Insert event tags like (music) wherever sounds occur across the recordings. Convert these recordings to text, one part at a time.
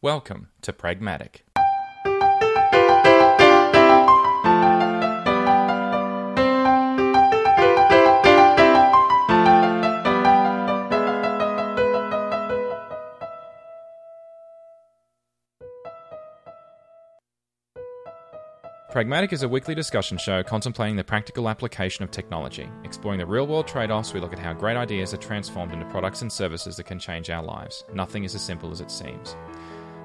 Welcome to Pragmatic. Pragmatic is a weekly discussion show contemplating the practical application of technology. Exploring the real world trade offs, we look at how great ideas are transformed into products and services that can change our lives. Nothing is as simple as it seems.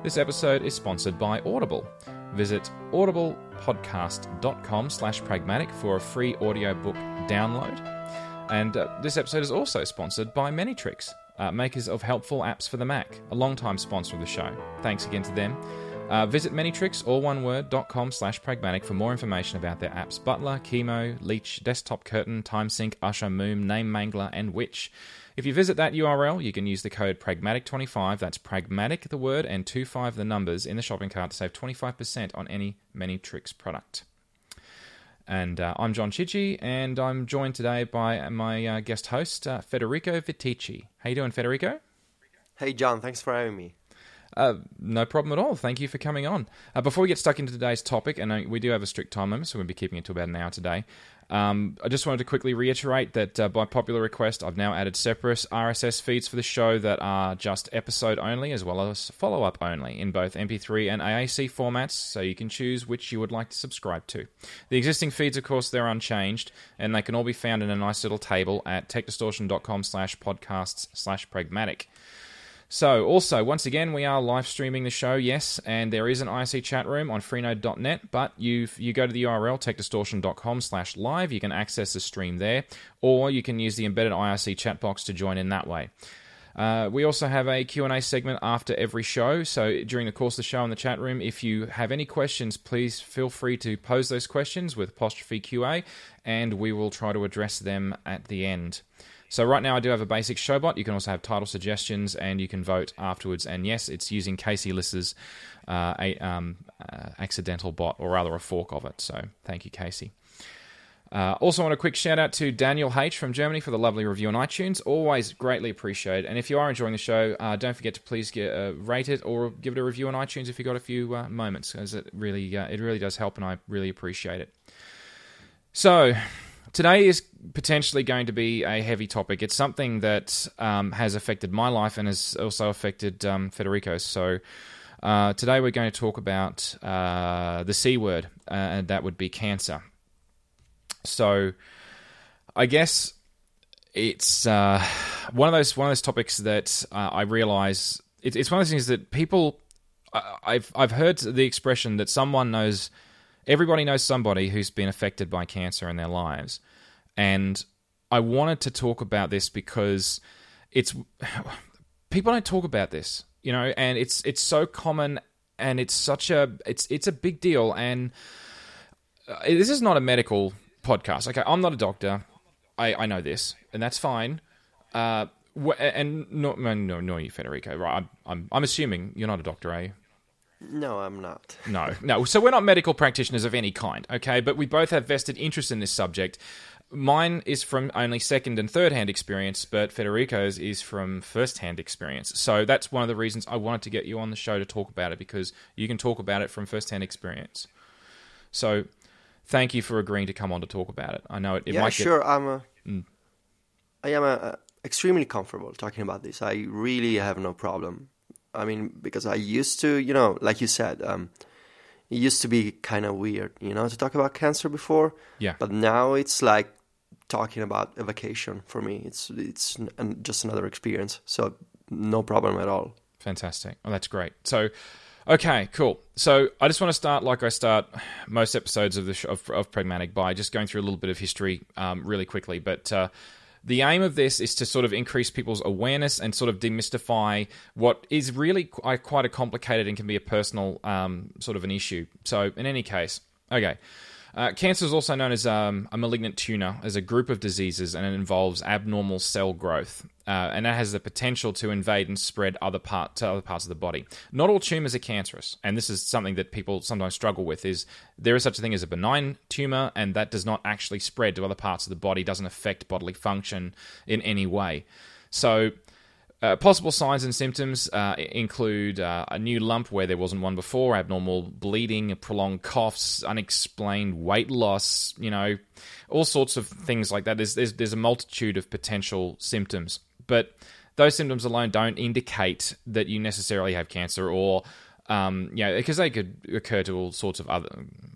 This episode is sponsored by Audible. Visit audiblepodcast.com slash pragmatic for a free audiobook download. And uh, this episode is also sponsored by Many Tricks, uh, makers of helpful apps for the Mac, a long-time sponsor of the show. Thanks again to them. Uh, visit Manytricks, all one word, com slash pragmatic for more information about their apps Butler, Keymo, Leech, Desktop Curtain, TimeSync, Usher, Moom, Name Mangler, and Witch. If you visit that URL, you can use the code Pragmatic25, that's Pragmatic the word, and 25 the numbers in the shopping cart to save 25% on any Many Tricks product. And uh, I'm John Chidgey, and I'm joined today by my uh, guest host, uh, Federico Viticci. How you doing, Federico? Hey, John. Thanks for having me. Uh, no problem at all. Thank you for coming on. Uh, before we get stuck into today's topic, and uh, we do have a strict time limit, so we'll be keeping it to about an hour today. Um, I just wanted to quickly reiterate that uh, by popular request, I've now added separate RSS feeds for the show that are just episode only as well as follow up only in both MP3 and AAC formats, so you can choose which you would like to subscribe to. The existing feeds, of course, they're unchanged, and they can all be found in a nice little table at techdistortion.com slash podcasts slash pragmatic. So, also, once again, we are live streaming the show, yes, and there is an IRC chat room on freenode.net, but you you go to the URL, techdistortion.com slash live, you can access the stream there, or you can use the embedded IRC chat box to join in that way. Uh, we also have a Q&A segment after every show, so during the course of the show in the chat room, if you have any questions, please feel free to pose those questions with apostrophe QA, and we will try to address them at the end. So right now I do have a basic showbot. You can also have title suggestions, and you can vote afterwards. And yes, it's using Casey Liss's uh, a, um, uh, accidental bot, or rather a fork of it. So thank you, Casey. Uh, also, want a quick shout out to Daniel H from Germany for the lovely review on iTunes. Always greatly appreciated. And if you are enjoying the show, uh, don't forget to please get, uh, rate it or give it a review on iTunes if you got a few uh, moments, because it really uh, it really does help, and I really appreciate it. So, today is potentially going to be a heavy topic. It's something that um, has affected my life and has also affected um, Federico's. So uh, today we're going to talk about uh, the C word, uh, and that would be cancer. So I guess it's uh, one of those one of those topics that uh, I realize it, it's one of those things that people. I've I've heard the expression that someone knows everybody knows somebody who's been affected by cancer in their lives. And I wanted to talk about this because it's people don't talk about this, you know, and it's it's so common and it's such a it's it's a big deal and uh, this is not a medical podcast. Okay, I'm not a doctor. I I know this, and that's fine. Uh, and no, no, no, you, Federico. Right? I'm, I'm, I'm assuming you're not a doctor, are you? No, I'm not. No, no. So we're not medical practitioners of any kind, okay? But we both have vested interest in this subject. Mine is from only second and third hand experience, but Federico's is from first hand experience. So that's one of the reasons I wanted to get you on the show to talk about it because you can talk about it from first hand experience. So thank you for agreeing to come on to talk about it. I know it, it yeah, sure. Get... I'm a, mm. I am a, extremely comfortable talking about this. I really have no problem. I mean, because I used to, you know, like you said, um, it used to be kind of weird, you know, to talk about cancer before. Yeah. But now it's like talking about a vacation for me. It's it's just another experience. So no problem at all. Fantastic. Oh, that's great. So. Okay, cool. So I just want to start like I start most episodes of the sh- of, of, Pragmatic by just going through a little bit of history um, really quickly. But uh, the aim of this is to sort of increase people's awareness and sort of demystify what is really quite a complicated and can be a personal um, sort of an issue. So, in any case, okay. Uh, cancer is also known as um, a malignant tumor, as a group of diseases, and it involves abnormal cell growth, uh, and that has the potential to invade and spread other part to other parts of the body. Not all tumors are cancerous, and this is something that people sometimes struggle with. Is there is such a thing as a benign tumor, and that does not actually spread to other parts of the body, doesn't affect bodily function in any way. So Uh, possible signs and symptoms uh, include uh, a new lump where there wasn't one before, abnormal bleeding, prolonged coughs, unexplained weight loss, you know, all sorts of things like that. There's, there's, there's a multitude of potential symptoms. But those symptoms alone don't indicate that you necessarily have cancer or, um, you know, because they could occur to all sorts of other,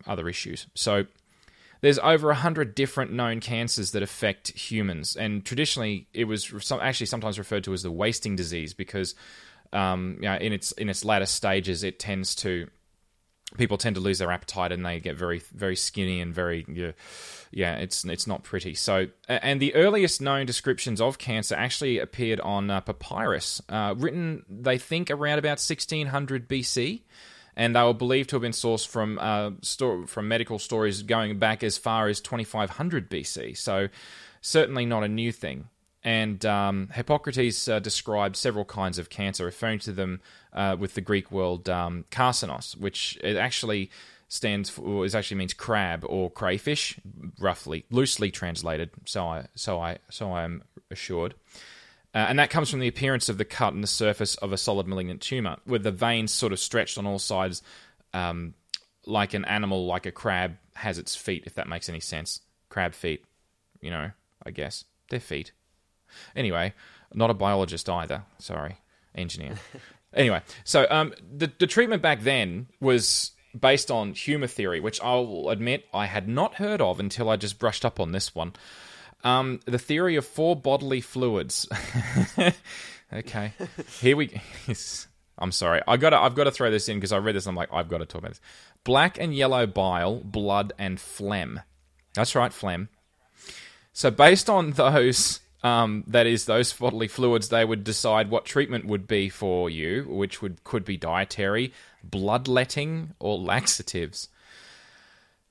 other issues. So there's over 100 different known cancers that affect humans. And traditionally it was actually sometimes referred to as the wasting disease because um, you know, in its in its latter stages it tends to people tend to lose their appetite and they get very very skinny and very yeah, yeah it's it's not pretty. So and the earliest known descriptions of cancer actually appeared on uh, papyrus. Uh, written they think around about 1600 BC and they were believed to have been sourced from uh, from medical stories going back as far as 2500 BC. So certainly not a new thing. And um, Hippocrates uh, described several kinds of cancer, referring to them uh, with the Greek word um, carcinos, which it actually stands for, is actually means crab or crayfish, roughly, loosely translated. So I, so I, so I am assured. Uh, and that comes from the appearance of the cut in the surface of a solid malignant tumor, with the veins sort of stretched on all sides, um, like an animal, like a crab, has its feet, if that makes any sense. Crab feet, you know, I guess. They're feet. Anyway, not a biologist either. Sorry, engineer. (laughs) anyway, so um, the, the treatment back then was based on humor theory, which I'll admit I had not heard of until I just brushed up on this one. Um, the theory of four bodily fluids. (laughs) okay, here we. (laughs) I'm sorry. I got. I've got to throw this in because I read this. and I'm like, I've got to talk about this. Black and yellow bile, blood, and phlegm. That's right, phlegm. So based on those, um, that is those bodily fluids, they would decide what treatment would be for you, which would could be dietary, bloodletting, or laxatives.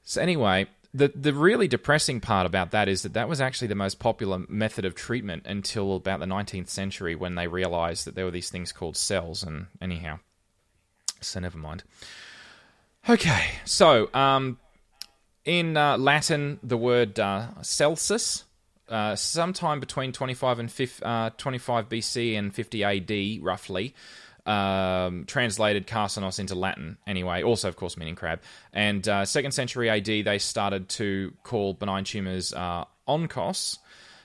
So anyway, the the really depressing part about that is that that was actually the most popular method of treatment until about the 19th century when they realized that there were these things called cells and anyhow so never mind. Okay so um, in uh, latin the word uh, celsus uh, sometime between 25 and 50, uh, 25 bc and 50 ad roughly um, translated carcinos into Latin anyway, also, of course, meaning crab. And uh, second century AD, they started to call benign tumors uh, onkos,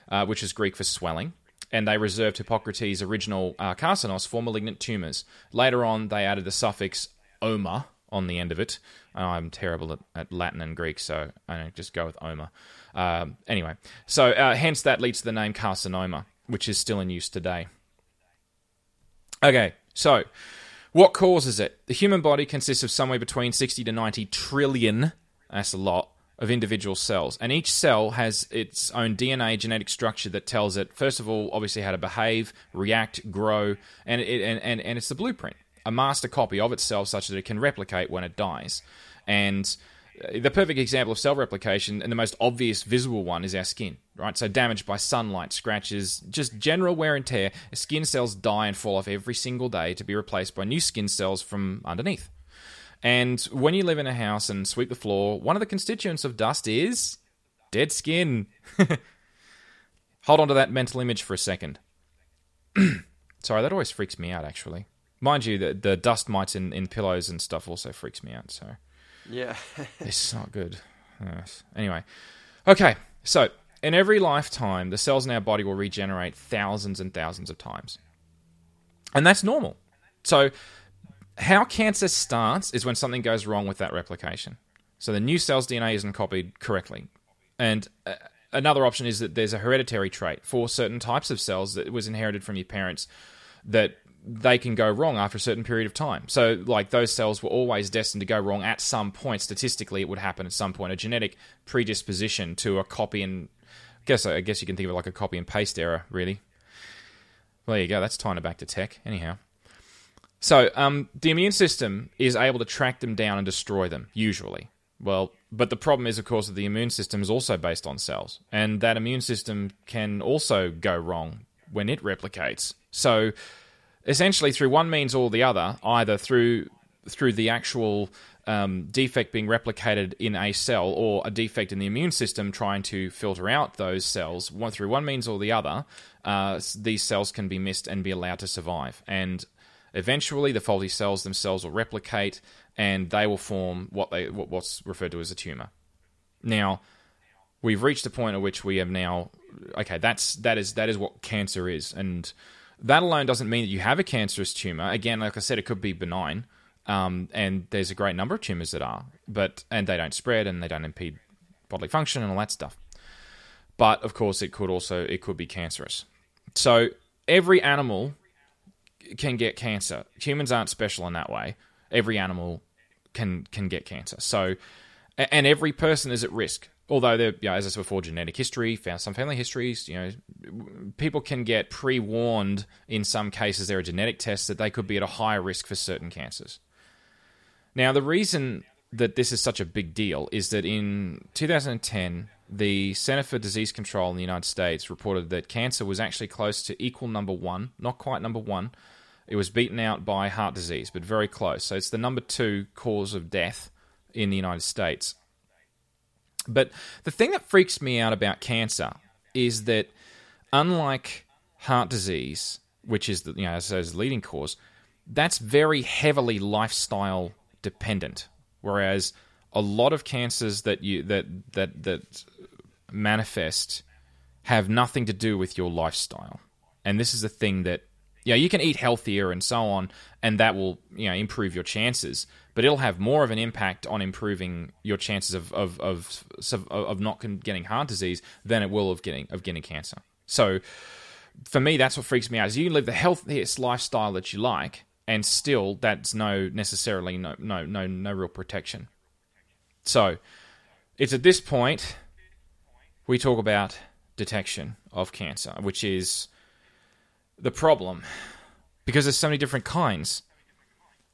uh, which is Greek for swelling. And they reserved Hippocrates' original uh, carcinos for malignant tumors. Later on, they added the suffix oma on the end of it. I'm terrible at, at Latin and Greek, so I just go with oma. Um, anyway, so uh, hence that leads to the name carcinoma, which is still in use today. Okay, so, what causes it? The human body consists of somewhere between 60 to 90 trillion, that's a lot, of individual cells. And each cell has its own DNA genetic structure that tells it, first of all, obviously how to behave, react, grow, and, it, and, and, and it's the blueprint, a master copy of itself such that it can replicate when it dies. And the perfect example of cell replication and the most obvious visible one is our skin, right? So, damaged by sunlight, scratches, just general wear and tear, skin cells die and fall off every single day to be replaced by new skin cells from underneath. And when you live in a house and sweep the floor, one of the constituents of dust is dead skin. (laughs) Hold on to that mental image for a second. (clears throat) Sorry, that always freaks me out, actually. Mind you, the, the dust mites in, in pillows and stuff also freaks me out, so. Yeah. (laughs) it's not good. Anyway, okay. So in every lifetime, the cells in our body will regenerate thousands and thousands of times, and that's normal. So how cancer starts is when something goes wrong with that replication. So the new cell's DNA isn't copied correctly, and. Uh, another option is that there's a hereditary trait for certain types of cells that was inherited from your parents that they can go wrong after a certain period of time. So, like those cells were always destined to go wrong at some point. Statistically, it would happen at some point. A genetic predisposition to a copy and I guess I guess you can think of it like a copy and paste error, really. Well, there you go. That's tying it back to tech, anyhow. So, um, the immune system is able to track them down and destroy them, usually. Well, but the problem is, of course, that the immune system is also based on cells, and that immune system can also go wrong when it replicates. So, essentially through one means or the other, either through through the actual um, defect being replicated in a cell or a defect in the immune system trying to filter out those cells, one through one means or the other, uh, these cells can be missed and be allowed to survive. And eventually, the faulty cells themselves will replicate and they will form what they what's referred to as a tumor. Now, we've reached a point at which we have now okay, that's that is that is what cancer is, and that alone doesn't mean that you have a cancerous tumor. Again, like I said, it could be benign, um, and there's a great number of tumors that are, but and they don't spread and they don't impede bodily function and all that stuff. But of course, it could also it could be cancerous. So every animal can get cancer. Humans aren't special in that way. Every animal can can get cancer. So and every person is at risk although know, as I said before, genetic history, found some family histories, you know, people can get pre-warned in some cases. There are genetic tests that they could be at a higher risk for certain cancers. Now, the reason that this is such a big deal is that in 2010, the Center for Disease Control in the United States reported that cancer was actually close to equal number one, not quite number one. It was beaten out by heart disease, but very close. So it's the number two cause of death in the United States. But the thing that freaks me out about cancer is that unlike heart disease, which is the you know a leading cause, that's very heavily lifestyle dependent. Whereas a lot of cancers that you that that that manifest have nothing to do with your lifestyle. And this is the thing that yeah, you can eat healthier and so on, and that will you know improve your chances. But it'll have more of an impact on improving your chances of of of, of not getting heart disease than it will of getting of getting cancer. So for me, that's what freaks me out. Is you can live the healthiest lifestyle that you like, and still that's no necessarily no no no no real protection. So it's at this point we talk about detection of cancer, which is the problem because there's so many different kinds.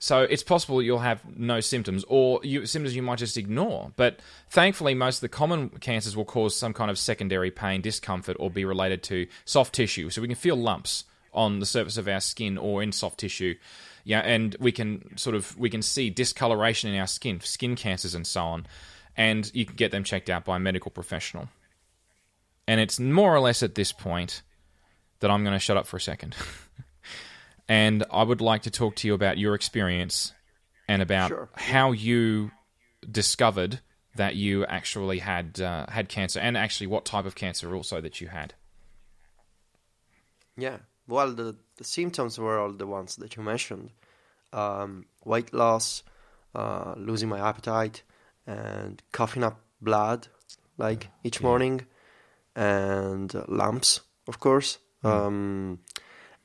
So it's possible you'll have no symptoms, or you, symptoms you might just ignore. But thankfully, most of the common cancers will cause some kind of secondary pain, discomfort, or be related to soft tissue. So we can feel lumps on the surface of our skin or in soft tissue. Yeah, and we can sort of we can see discoloration in our skin, skin cancers, and so on. And you can get them checked out by a medical professional. And it's more or less at this point that I'm going to shut up for a second. (laughs) and I would like to talk to you about your experience and about sure. how you discovered that you actually had uh, had cancer, and actually what type of cancer also that you had. Yeah, well, the the symptoms were all the ones that you mentioned: um, weight loss, uh, losing my appetite, and coughing up blood like each yeah. morning, and lumps, of course. Mm. Um,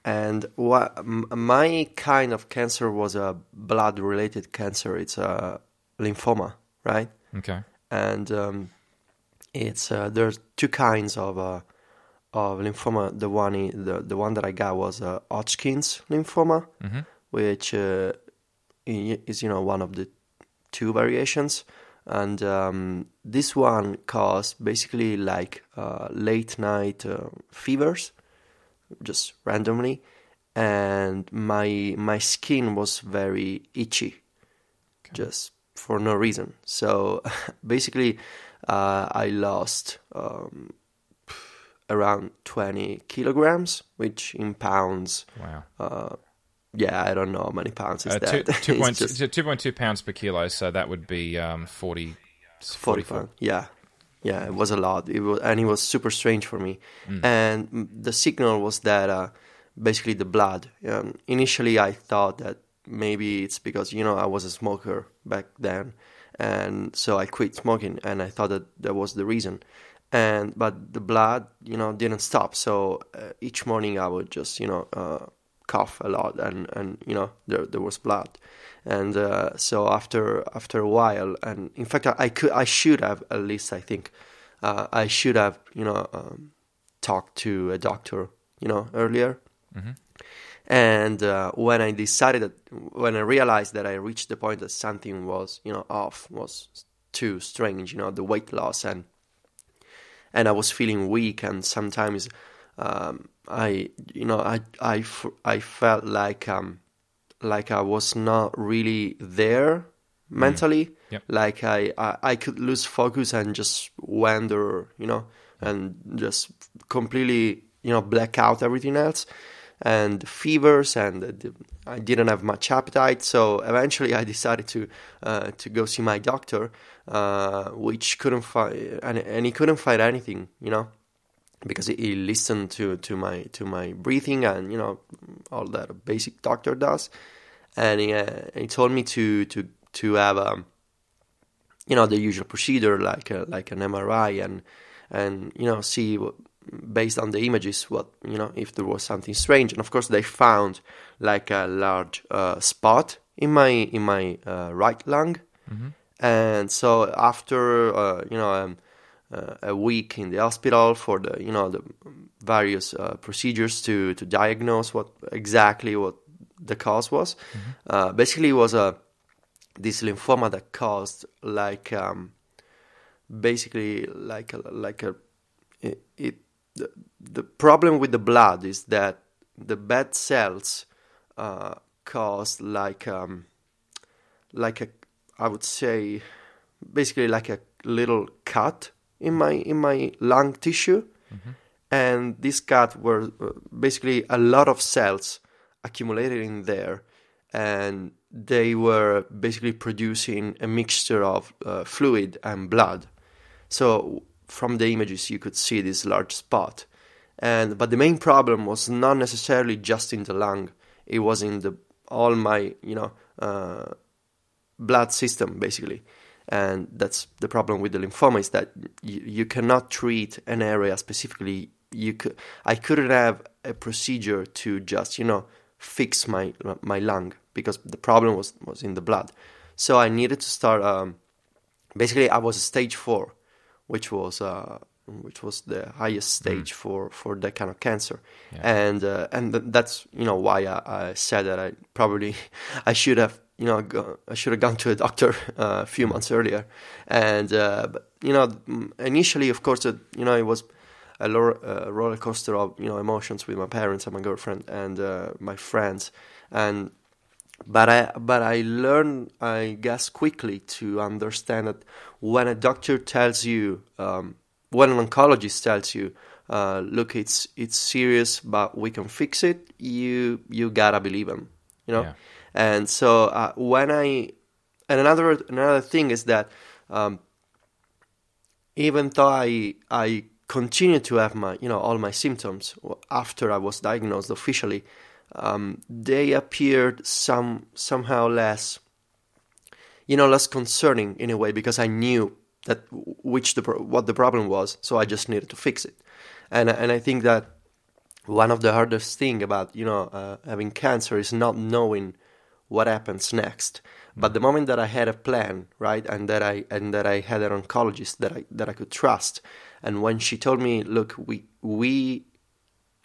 and what my kind of cancer was a blood related cancer. It's a lymphoma, right? Okay. And um, it's uh, there's two kinds of uh, of lymphoma. The one the the one that I got was a Hodgkin's lymphoma, mm-hmm. which uh, is you know one of the two variations. And um, this one caused basically like uh, late night uh, fevers just randomly, and my my skin was very itchy, okay. just for no reason. So (laughs) basically, uh, I lost um, around twenty kilograms, which in pounds. Wow. Uh, yeah, I don't know how many pounds is uh, that. Two, 2.2 (laughs) pounds per kilo, so that would be um, 40, 44. Yeah, yeah, it was a lot. It was, and it was super strange for me. Mm. And the signal was that uh, basically the blood. Um, initially, I thought that maybe it's because you know I was a smoker back then, and so I quit smoking, and I thought that that was the reason. And but the blood, you know, didn't stop. So uh, each morning I would just you know uh, cough a lot, and and you know there there was blood and uh, so after after a while, and in fact, I, I, could I should have at least I think uh, I should have you know um, talked to a doctor you know earlier. Mm-hmm. And uh, when I decided that, when I realized that I reached the point that something was you know off, was too strange, you know, the weight loss and and I was feeling weak, and sometimes um, I you know I I I felt like um like I was not really there mentally. Yep. Like I, I I could lose focus and just wander, you know, and just completely you know black out everything else. And fevers and I didn't have much appetite. So eventually I decided to uh, to go see my doctor uh, which couldn't find and, and he couldn't find anything you know because he, he listened to, to my to my breathing and you know all that a basic doctor does and he, uh, he told me to to to have um, you know the usual procedure like a, like an MRI and and you know see what, based on the images what you know if there was something strange. And of course they found like a large uh, spot in my in my uh, right lung. And so after uh, you know um, uh, a week in the hospital for the you know the various uh, procedures to to diagnose what exactly what the cause was. Uh, basically it was a this lymphoma that caused like um, basically like a, like a it, it the, the problem with the blood is that the bad cells uh, cause like um, like a I would say basically like a little cut in my in my lung tissue. And this cut were uh, basically a lot of cells accumulated in there and they were basically producing a mixture of uh, fluid and blood. So from the images you could see this large spot. And but the main problem was not necessarily just in the lung. It was in the all my you know uh, blood system basically. And that's the problem with the lymphoma is that you, you cannot treat an area specifically. You could i couldn't have a procedure to just you know fix my my lung because the problem was was in the blood. So i needed to start um, basically i was stage 4 which was uh, which was the highest stage for, for that kind of cancer, and uh, and th- that's you know why I, I said that I probably (laughs) I should have you know go, I should have gone to a doctor (laughs) uh, a few months earlier, and uh, but, you know mm, initially of course you know it was a lo- uh, roller coaster of you know emotions with my parents and my girlfriend and uh, my friends, and but I but I learned I guess quickly to understand that when a doctor tells you um, when an oncologist tells you uh, look it's it's serious but we can fix it you you gotta believe him you know Yeah. and so uh, when I and another another thing is that um, even though I I continued to have my you know all my symptoms after I was diagnosed officially, um, they appeared some somehow less you know less concerning in a way because I knew that which the what the problem was, so I just needed to fix it, and and I think that one of the hardest thing about you know uh, having cancer is not knowing what happens next. But the moment that I had a plan, right, and that I and that I had an oncologist that I that I could trust, and when she told me, look, we we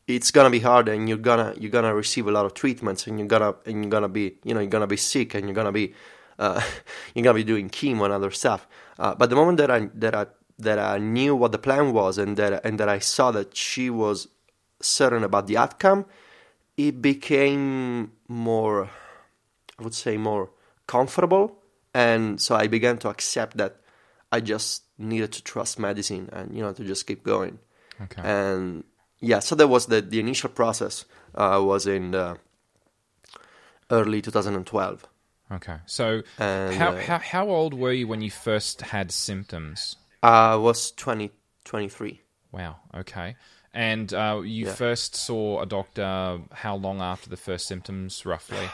it's gonna be hard and you're gonna you're gonna receive a lot of treatments and you're gonna and you're gonna be you know you're gonna be sick and you're gonna be uh, (laughs) you're gonna be doing chemo and other stuff. Uh, but the moment that I that I that I knew what the plan was and that and that I saw that she was certain about the outcome, it became more I would say more comfortable and so I began to accept that I just needed to trust medicine and you know to just keep going Okay. and yeah so that was the the initial process uh, was in uh, early 2012 Okay. So, And, how, uh, how how old were you when you first had symptoms? I was 20 23 Wow. Okay. And uh, you Yeah. first saw a doctor how long after the first symptoms, roughly?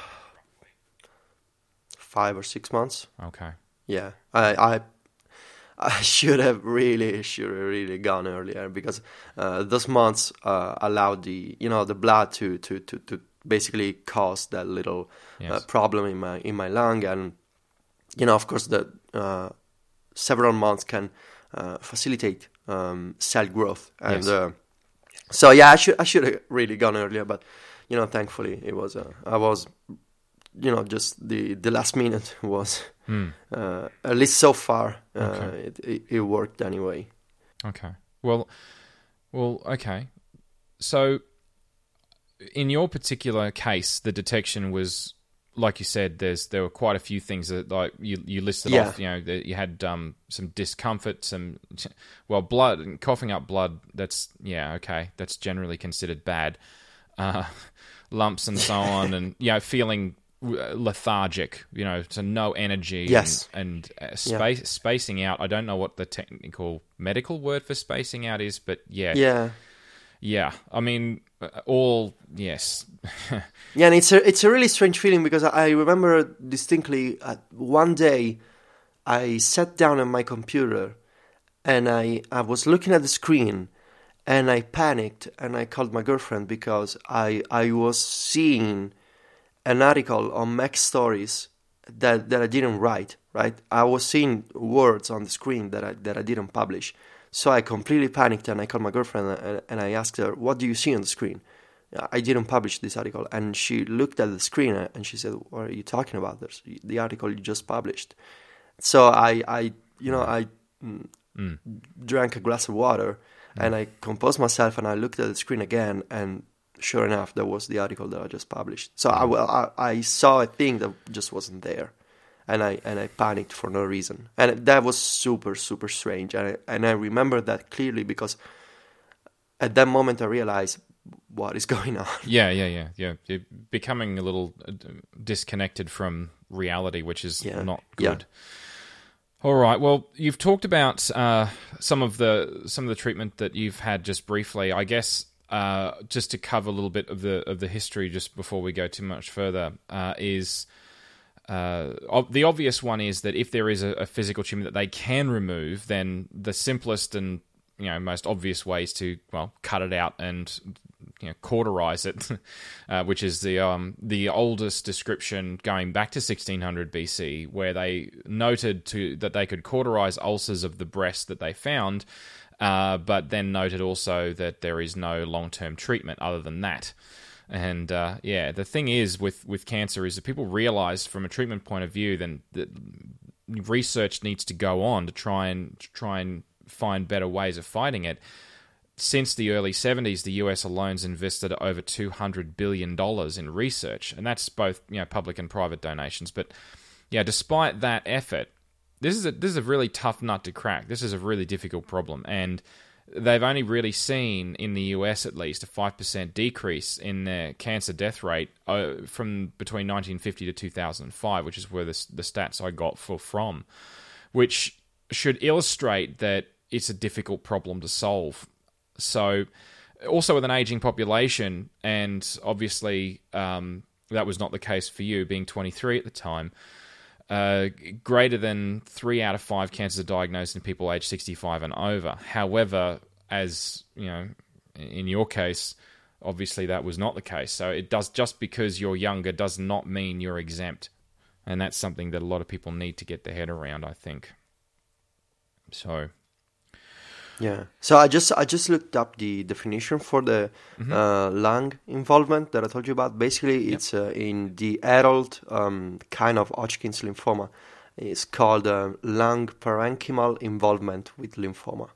five or six months Okay. yeah I I I (laughs) should have really should have really gone earlier because uh, those months uh, allowed the you know the blood to to to, to basically cause that little uh, problem in my in my lung. And you know of course the uh, several months can uh, facilitate um, cell growth. And Yes. uh, so yeah I should I should have really gone earlier but you know thankfully it was uh, I was you know just the the last minute (laughs) was uh, at least so far uh. Okay. it, it it worked anyway Okay. Well, well, okay. So, in your particular case, the detection was like you said, there's there were quite a few things that like you you listed Yeah. off. You know, that you had um, some discomfort, some (laughs) well, blood, and coughing up blood. That's yeah, okay. That's generally considered bad. Uh, (laughs) lumps and so on, (laughs) and you know, feeling lethargic. You know, so no energy. Yes. and, and uh, space spacing out. I don't know what the technical medical word for spacing out is, but yeah, Yeah. yeah. I mean, uh, all yes. (laughs) Yeah, and it's a it's a really strange feeling because I remember distinctly uh, one day I sat down on my computer and I I was looking at the screen and I panicked and I called my girlfriend because I I was seeing an article on MacStories that that I didn't write. Right, I was seeing words on the screen that I that I didn't publish. So I completely panicked and I called my girlfriend and, and I asked her, "What do you see on the screen?" I didn't publish this article, and she looked at the screen uh, and she said, "What are you talking about? There's the article you just published." So I, I, you know, I mm, drank a glass of water mm. and I composed myself and I looked at the screen again, and sure enough, that was the article that I just published. So I, well, I, I saw a thing that just wasn't there, and I and I panicked for no reason, and that was super super strange, and I, and I remember that clearly because at that moment I realized what is (laughs) going on. Yeah, yeah, yeah, yeah. You're becoming a little uh, disconnected from reality, which is Yeah, not yeah. good. All right. Well, you've talked about uh, some of the some of the treatment that you've had just briefly. I guess uh, just to cover a little bit of the of the history, just before we go too much further, uh, is uh, the obvious one is that if there is a, a physical tumor that they can remove, then the simplest and you know most obvious ways to well cut it out and you know cauterize it, (laughs) uh, which is the um, the oldest description going back to 1600 BC, where they noted to that they could cauterize ulcers of the breast that they found, uh, but then noted also that there is no long term treatment other than that. And uh, yeah, the thing is with with cancer is that people realize from a treatment point of view, then that research needs to go on to try and to try and find better ways of fighting it. Since the early 70s, the US alone's invested over 200 billion dollars in research, and that's both you know public and private donations. But yeah, despite that effort, this is a this is a really tough nut to crack. This is a really difficult problem, and they've only really seen in the US at least a five percent decrease in their cancer death rate uh, from between 1950 to 2005, which is where the, the stats I got for from, which should illustrate that it's a difficult problem to solve. So, also with an aging population, and obviously um, that was not the case for you, being 23 at the time. Uh, greater than three out of five cancers are diagnosed in people aged 65 and over. However, as you know, in your case, obviously that was not the case. So it does just because you're younger does not mean you're exempt, and that's something that a lot of people need to get their head around. I think. So Yeah. So I just I just looked up the definition for the uh, lung involvement that I told you about. Basically, it's uh, in the adult um, kind of Hodgkin's lymphoma. It's called uh, lung parenchymal involvement with lymphoma.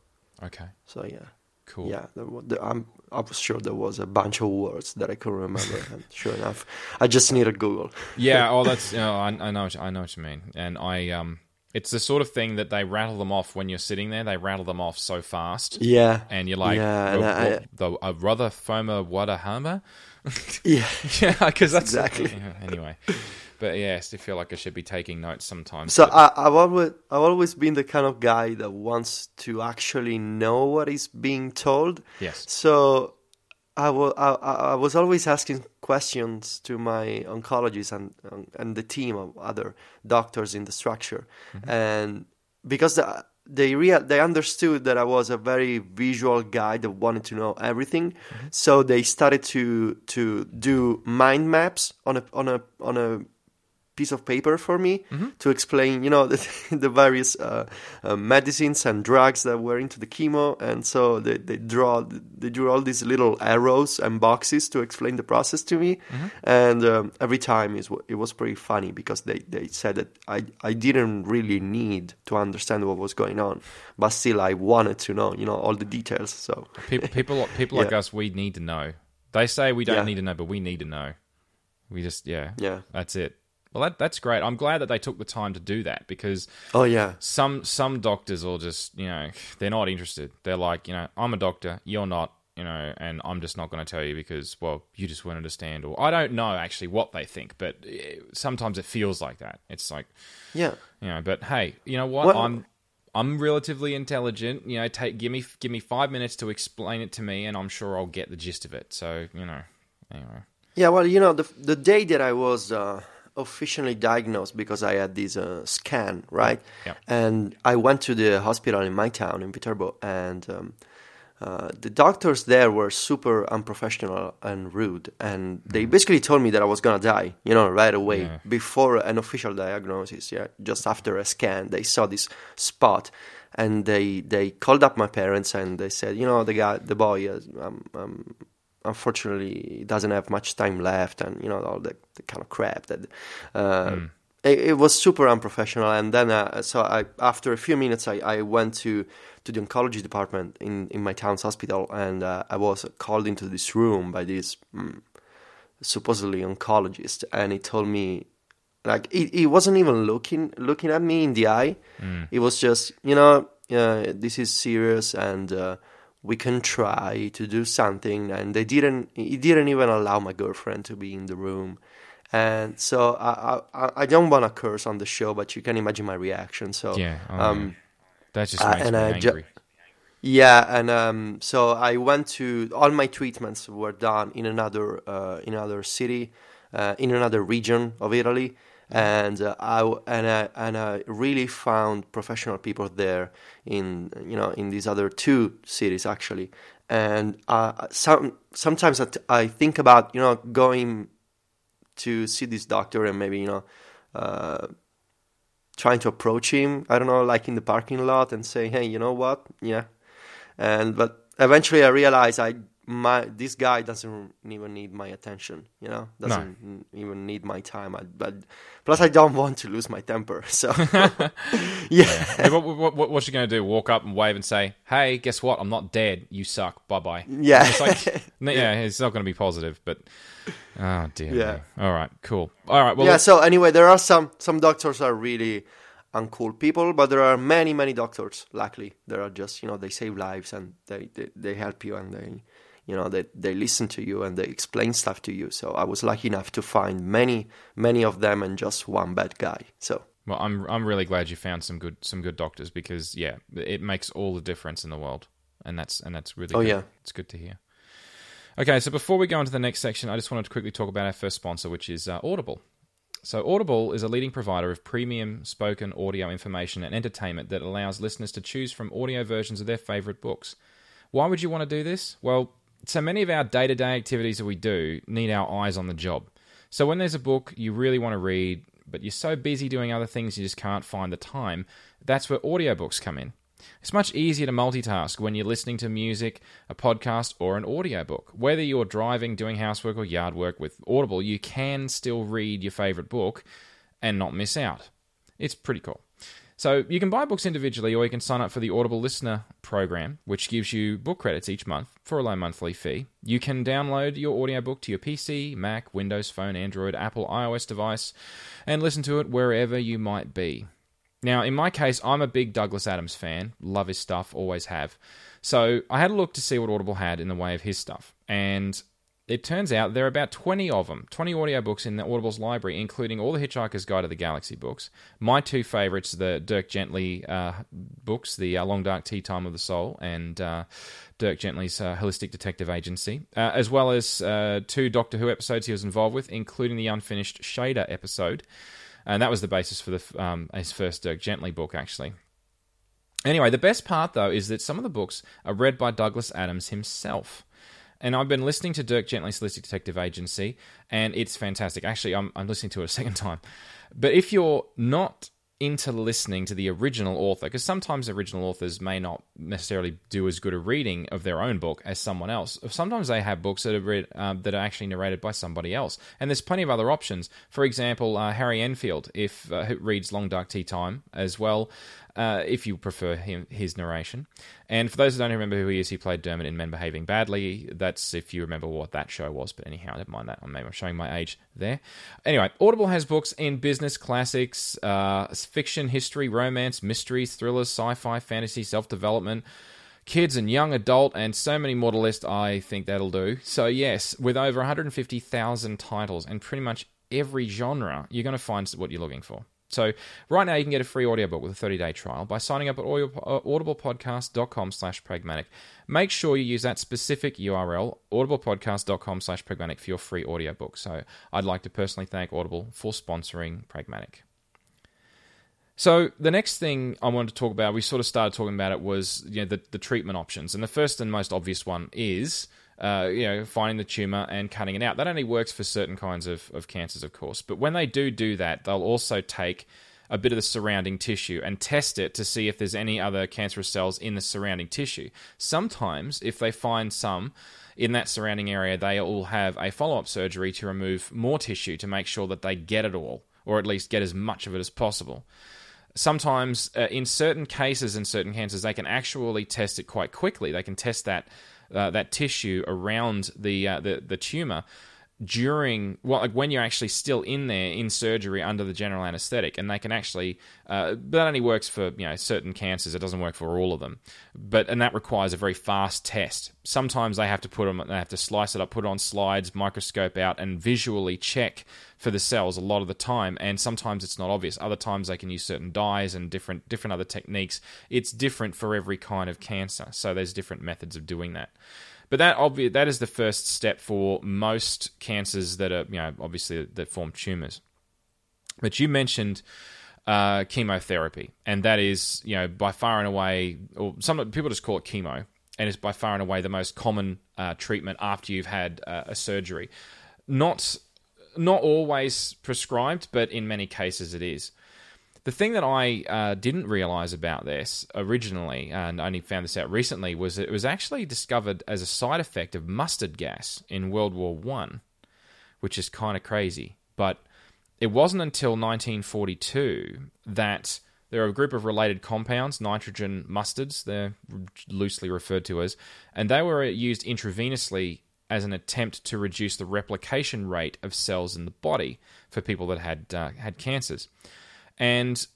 okay, So yeah, cool. yeah. There, wa- there, I'm I was sure there was a bunch of words that I couldn't remember. (laughs) and sure enough, I just needed Google. Yeah, oh, that's (laughs) you know, I, I know what, I know what you mean, and I um, it's the sort of thing that they rattle them off when you're sitting there. They rattle them off so fast, Yeah. and you're like, Yeah, and "Well, I- well, the uh, brother Foma Wadahama. (laughs) Yeah. (laughs) yeah, because that's Exactly. (laughs) yeah, anyway, but yeah, I still feel like I should be taking notes sometimes. So but- I, I've always I've always been the kind of guy that wants to actually know what is being told. yes, So I wa- I, I- was always asking questions to my oncologist and and the team of other doctors in the structure, mm-hmm. and because the, they real they understood that I was a very visual guy that wanted to know everything, mm-hmm. so they started to to do mind maps on a on a on a piece of paper for me to explain, you know, (laughs) the, the various uh, uh, medicines and drugs that were into the chemo, and so they, they draw they drew all these little arrows and boxes to explain the process to me, and um, every time it was pretty funny because they, they said that I I didn't really need to understand what was going on, but still I wanted to know, you know, all the details. So (laughs) people people people like Yeah. us, we need to know. They say we don't Yeah. need to know, but we need to know. We just yeah, yeah, that's it. Well, that, that's great. I'm glad that they took the time to do that because Oh yeah, some some doctors will just you know they're not interested. They're like you know I'm a doctor, you're not, you know, and I'm just not going to tell you because well you just won't understand or I don't know actually what they think, but eh, sometimes it feels like that. It's like yeah. you know, but hey, you know what? Well- I'm I'm relatively intelligent. You know, take give me give me five minutes to explain it to me, and I'm sure I'll get the gist of it. So you know, anyway. Yeah, well, you know, the the day that I was uh, officially diagnosed because I had this uh, scan, right? Yeah. And I went to the hospital in my town in Viterbo, and um, uh, the doctors there were super unprofessional and rude, and they basically told me that I was gonna die, you know, right away Yeah. before an official diagnosis. Yeah, just after a scan, they saw this spot. And they, they called up my parents and they said, you know, the guy, the boy, is, um, um, unfortunately doesn't have much time left and you know all the, the kind of crap that uh, it, it was super unprofessional. And then uh, so I after a few minutes I, I went to to the oncology department in, in my town's hospital and uh, I was called into this room by this mm, supposedly oncologist. And he told me like he, he wasn't even looking looking at me in the eye. It was just you know uh, this is serious and uh, we can try to do something and they didn't he didn't even allow my girlfriend to be in the room and so i i, I don't want to curse on the show but you can imagine my reaction so Yeah, oh, um That just uh, makes and me I ju- angry. yeah, and um, so I went to all my treatments were done in another uh, in another city, uh, in another region of Italy, and uh, I and I and I really found professional people there in you know in these other two cities actually, and uh, some sometimes I, t- I think about you know going to see this doctor and maybe you know. Uh, trying to approach him i don't know like in the parking lot and say hey you know what yeah and but eventually i realized i my this guy doesn't even need my attention you know doesn't even need my time I, but plus i don't want to lose my temper (laughs) so (laughs) yeah Hey, what, what, what, what's she going to do? Walk up and wave and say, "Hey, guess what? I'm not dead. You suck. Bye bye." Yeah. It's like, (laughs) yeah, it's not going to be positive, but oh dear. Yeah. me. All right. Cool. All right. Well, yeah let's- so anyway there are some some doctors are really uncool people but there are many many doctors luckily there are just you know they save lives and they they, they help you and they you know they, they listen to you and they explain stuff to you so i was lucky enough to find many many of them and just one bad guy so Well, I'm I'm really glad you found some good some good doctors because yeah, it makes all the difference in the world, and that's and that's really Oh, good. yeah. it's good to hear. Okay, so before we go into the next section, I just wanted to quickly talk about our first sponsor, which is uh, Audible. So Audible is a leading provider of premium spoken audio information and entertainment that allows listeners to choose from audio versions of their favorite books. Why would you want to do this? Well, so many of our day-to-day activities that we do need our eyes on the job. So when there's a book you really want to read, but you're so busy doing other things you just can't find the time, that's where audiobooks come in. It's much easier to multitask when you're listening to music, a podcast, or an audiobook. Whether you're driving, doing housework, or yard work with Audible, you can still read your favorite book and not miss out. It's pretty cool. So you can buy books individually, or you can sign up for the Audible Listener program, which gives you book credits each month for a low monthly fee. You can download your audiobook to your PC, Mac, Windows Phone, Android, Apple, iOS device, and listen to it wherever you might be. Now, in my case, I'm a big Douglas Adams fan. Love his stuff, always have. So I had a look to see what Audible had in the way of his stuff. And it turns out there are about 20 of them, 20 audiobooks in the Audible's library, including all the Hitchhiker's Guide to the Galaxy books. My two favorites, the Dirk Gently uh, books, the uh, Long Dark Tea Time of the Soul, and uh, Dirk Gently's uh, Holistic Detective Agency, uh, as well as uh, two Doctor Who episodes he was involved with, including the unfinished Shada episode. And that was the basis for the, um, his first Dirk Gently book, actually. Anyway, the best part, though, is that some of the books are read by Douglas Adams himself. And I've been listening to Dirk Gently's Holistic Detective Agency, and it's fantastic. Actually, I'm, I'm listening to it a (laughs) second time. But if you're not into listening to the original author, because sometimes original authors may not necessarily do as good a reading of their own book as someone else. Sometimes they have books that are read, um, that are actually narrated by somebody else, and there's plenty of other options. For example, uh, Harry Enfield, if uh, reads Long Dark Tea Time as well. Uh, if you prefer him, his narration. And for those who don't remember who he is, he played Dermot in Men Behaving Badly. That's if you remember what that show was. But anyhow, never mind that. I'm showing my age there. Anyway, Audible has books in business, classics, uh, fiction, history, romance, mysteries, thrillers, sci-fi, fantasy, self-development kids and young adult, and so many more to list. I think that'll do. So, yes, with over 150,000 titles and pretty much every genre, you're going to find what you're looking for. So right now you can get a free audiobook with a 30-day trial by signing up at uh, audiblepodcast.com slash pragmatic. Make sure you use that specific URL, audiblepodcast.com slash pragmatic for your free audiobook. So I'd like to personally thank Audible for sponsoring Pragmatic. So the next thing I wanted to talk about, we sort of started talking about it, was you know the, the treatment options, and the first and most obvious one is uh, you know finding the tumor and cutting it out. That only works for certain kinds of, of cancers, of course. But when they do do that, they'll also take a bit of the surrounding tissue and test it to see if there's any other cancerous cells in the surrounding tissue. Sometimes, if they find some in that surrounding area, they will have a follow up surgery to remove more tissue to make sure that they get it all, or at least get as much of it as possible sometimes uh, in certain cases in certain cancers they can actually test it quite quickly they can test that uh, that tissue around the, uh, the the tumor during well like when you're actually still in there in surgery under the general anesthetic and they can actually uh, that only works for you know certain cancers. It doesn't work for all of them. But and that requires a very fast test. Sometimes they have to put them they have to slice it up put it on slides microscope out and visually check for the cells a lot of the time. And sometimes it's not obvious. Other times they can use certain dyes and different different other techniques. It's different for every kind of cancer. So there's different methods of doing that but that obvi- that is the first step for most cancers that are you know obviously that form tumors. But you mentioned uh, chemotherapy, and that is you know by far and away, or some people just call it chemo, and it's by far and away the most common uh, treatment after you've had uh, a surgery. Not not always prescribed, but in many cases it is. The thing that I uh, didn't realize about this originally, and only found this out recently, was it was actually discovered as a side effect of mustard gas in World War One, which is kind of crazy. But it wasn't until 1942 that there are a group of related compounds, nitrogen mustards, they're loosely referred to as, and they were used intravenously as an attempt to reduce the replication rate of cells in the body for people that had uh, had cancers and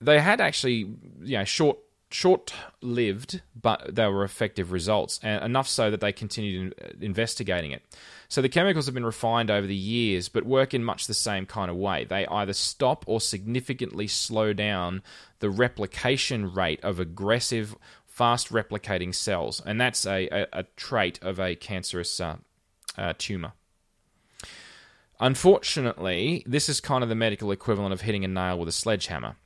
they had actually you know short short lived, but they were effective results, and enough so that they continued investigating it. So the chemicals have been refined over the years, but work in much the same kind of way. They either stop or significantly slow down the replication rate of aggressive, fast replicating cells, and that's a, a, a trait of a cancerous uh, uh, tumor. Unfortunately, this is kind of the medical equivalent of hitting a nail with a sledgehammer.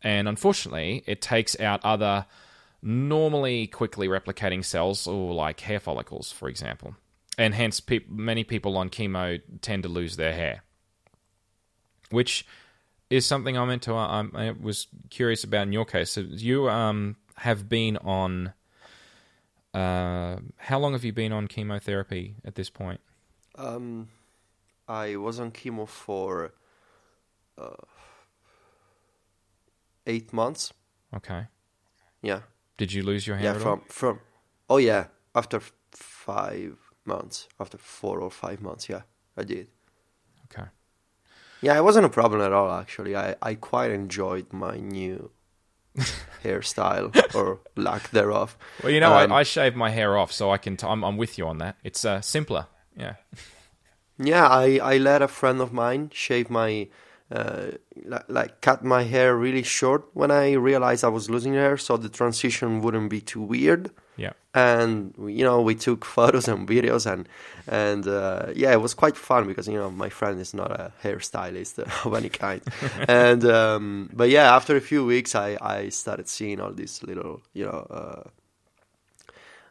And unfortunately, it takes out other normally quickly replicating cells, or like hair follicles, for example. And hence, pe- many people on chemo tend to lose their hair. Which is something I'm into. I, I was curious about in your case. So you um, have been on. Uh, how long have you been on chemotherapy at this point? Um, I was on chemo for uh, eight months. Okay. Yeah. Did you lose your hair? Yeah, from from. Oh yeah, after five months, after four or five months, yeah, I did. Okay. Yeah, it wasn't a problem at all. Actually, I I quite enjoyed my new (laughs) hairstyle or lack thereof. Well, you know, um, I, I shave my hair off, so I can. T- I'm, I'm with you on that. It's uh, simpler. Yeah. Yeah, I, I let a friend of mine shave my, uh, like, like cut my hair really short when I realized I was losing hair, so the transition wouldn't be too weird. Yeah. And you know, we took (laughs) photos and videos, and and uh, yeah, it was quite fun because you know my friend is not a hairstylist (laughs) of any kind, (laughs) and um, but yeah, after a few weeks, I I started seeing all these little you know. Uh,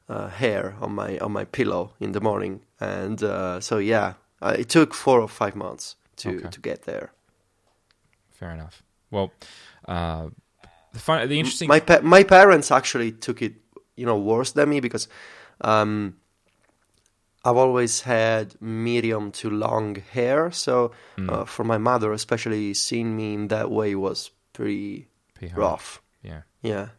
uh, hair on my on my pillow in the morning, and uh, so yeah, uh, it took four or five months to okay. to get there. Fair enough. Well, uh, the fun, the interesting. My pa- my parents actually took it, you know, worse than me because um, I've always had medium to long hair. So mm. uh, for my mother, especially seeing me in that way was pretty, pretty rough. Yeah. Yeah.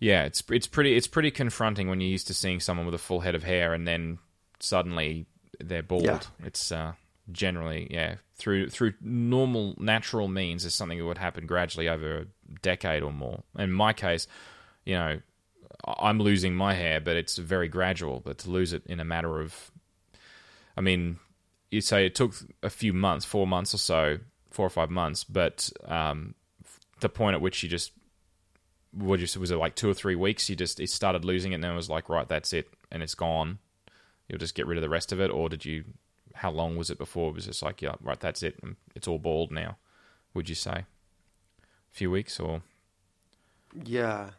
Yeah, it's it's pretty it's pretty confronting when you're used to seeing someone with a full head of hair and then suddenly they're bald. Yeah. It's uh, generally yeah through through normal natural means is something that would happen gradually over a decade or more. In my case, you know, I'm losing my hair, but it's very gradual. But to lose it in a matter of, I mean, you say it took a few months, four months or so, four or five months, but um, the point at which you just what you was it like two or three weeks? You just it started losing it, and then it was like, right, that's it, and it's gone. You'll just get rid of the rest of it, or did you? How long was it before it was just like, yeah, right, that's it, it's all bald now? Would you say a few weeks or Yeah.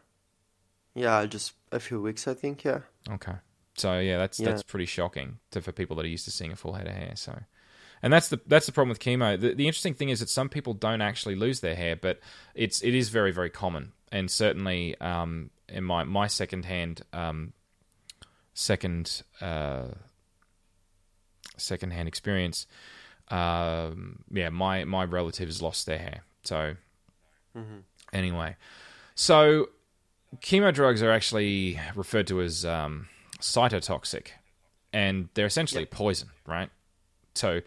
Yeah, just a few weeks, I think. Yeah. okay? So yeah, that's Yeah. that's pretty shocking to, for people that are used to seeing a full head of hair. So, and that's the that's the problem with chemo. The, the interesting thing is that some people don't actually lose their hair, but it's it is very very common, and certainly um, in my my second hand um, second uh, second hand experience, um, yeah, my my relatives lost their hair. So anyway, so chemo drugs are actually referred to as um, cytotoxic, and they're essentially poison, right? So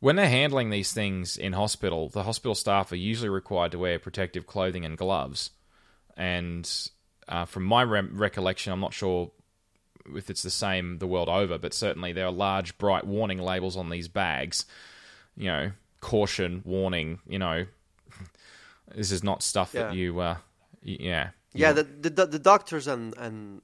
when they're handling these things in hospital, the hospital staff are usually required to wear protective clothing and gloves. And uh, from my re- recollection, I'm not sure if it's the same the world over, but certainly there are large, bright warning labels on these bags. You know, caution, warning. You know, this is not stuff that you. Uh, y- yeah. Yeah, the, the the doctors and and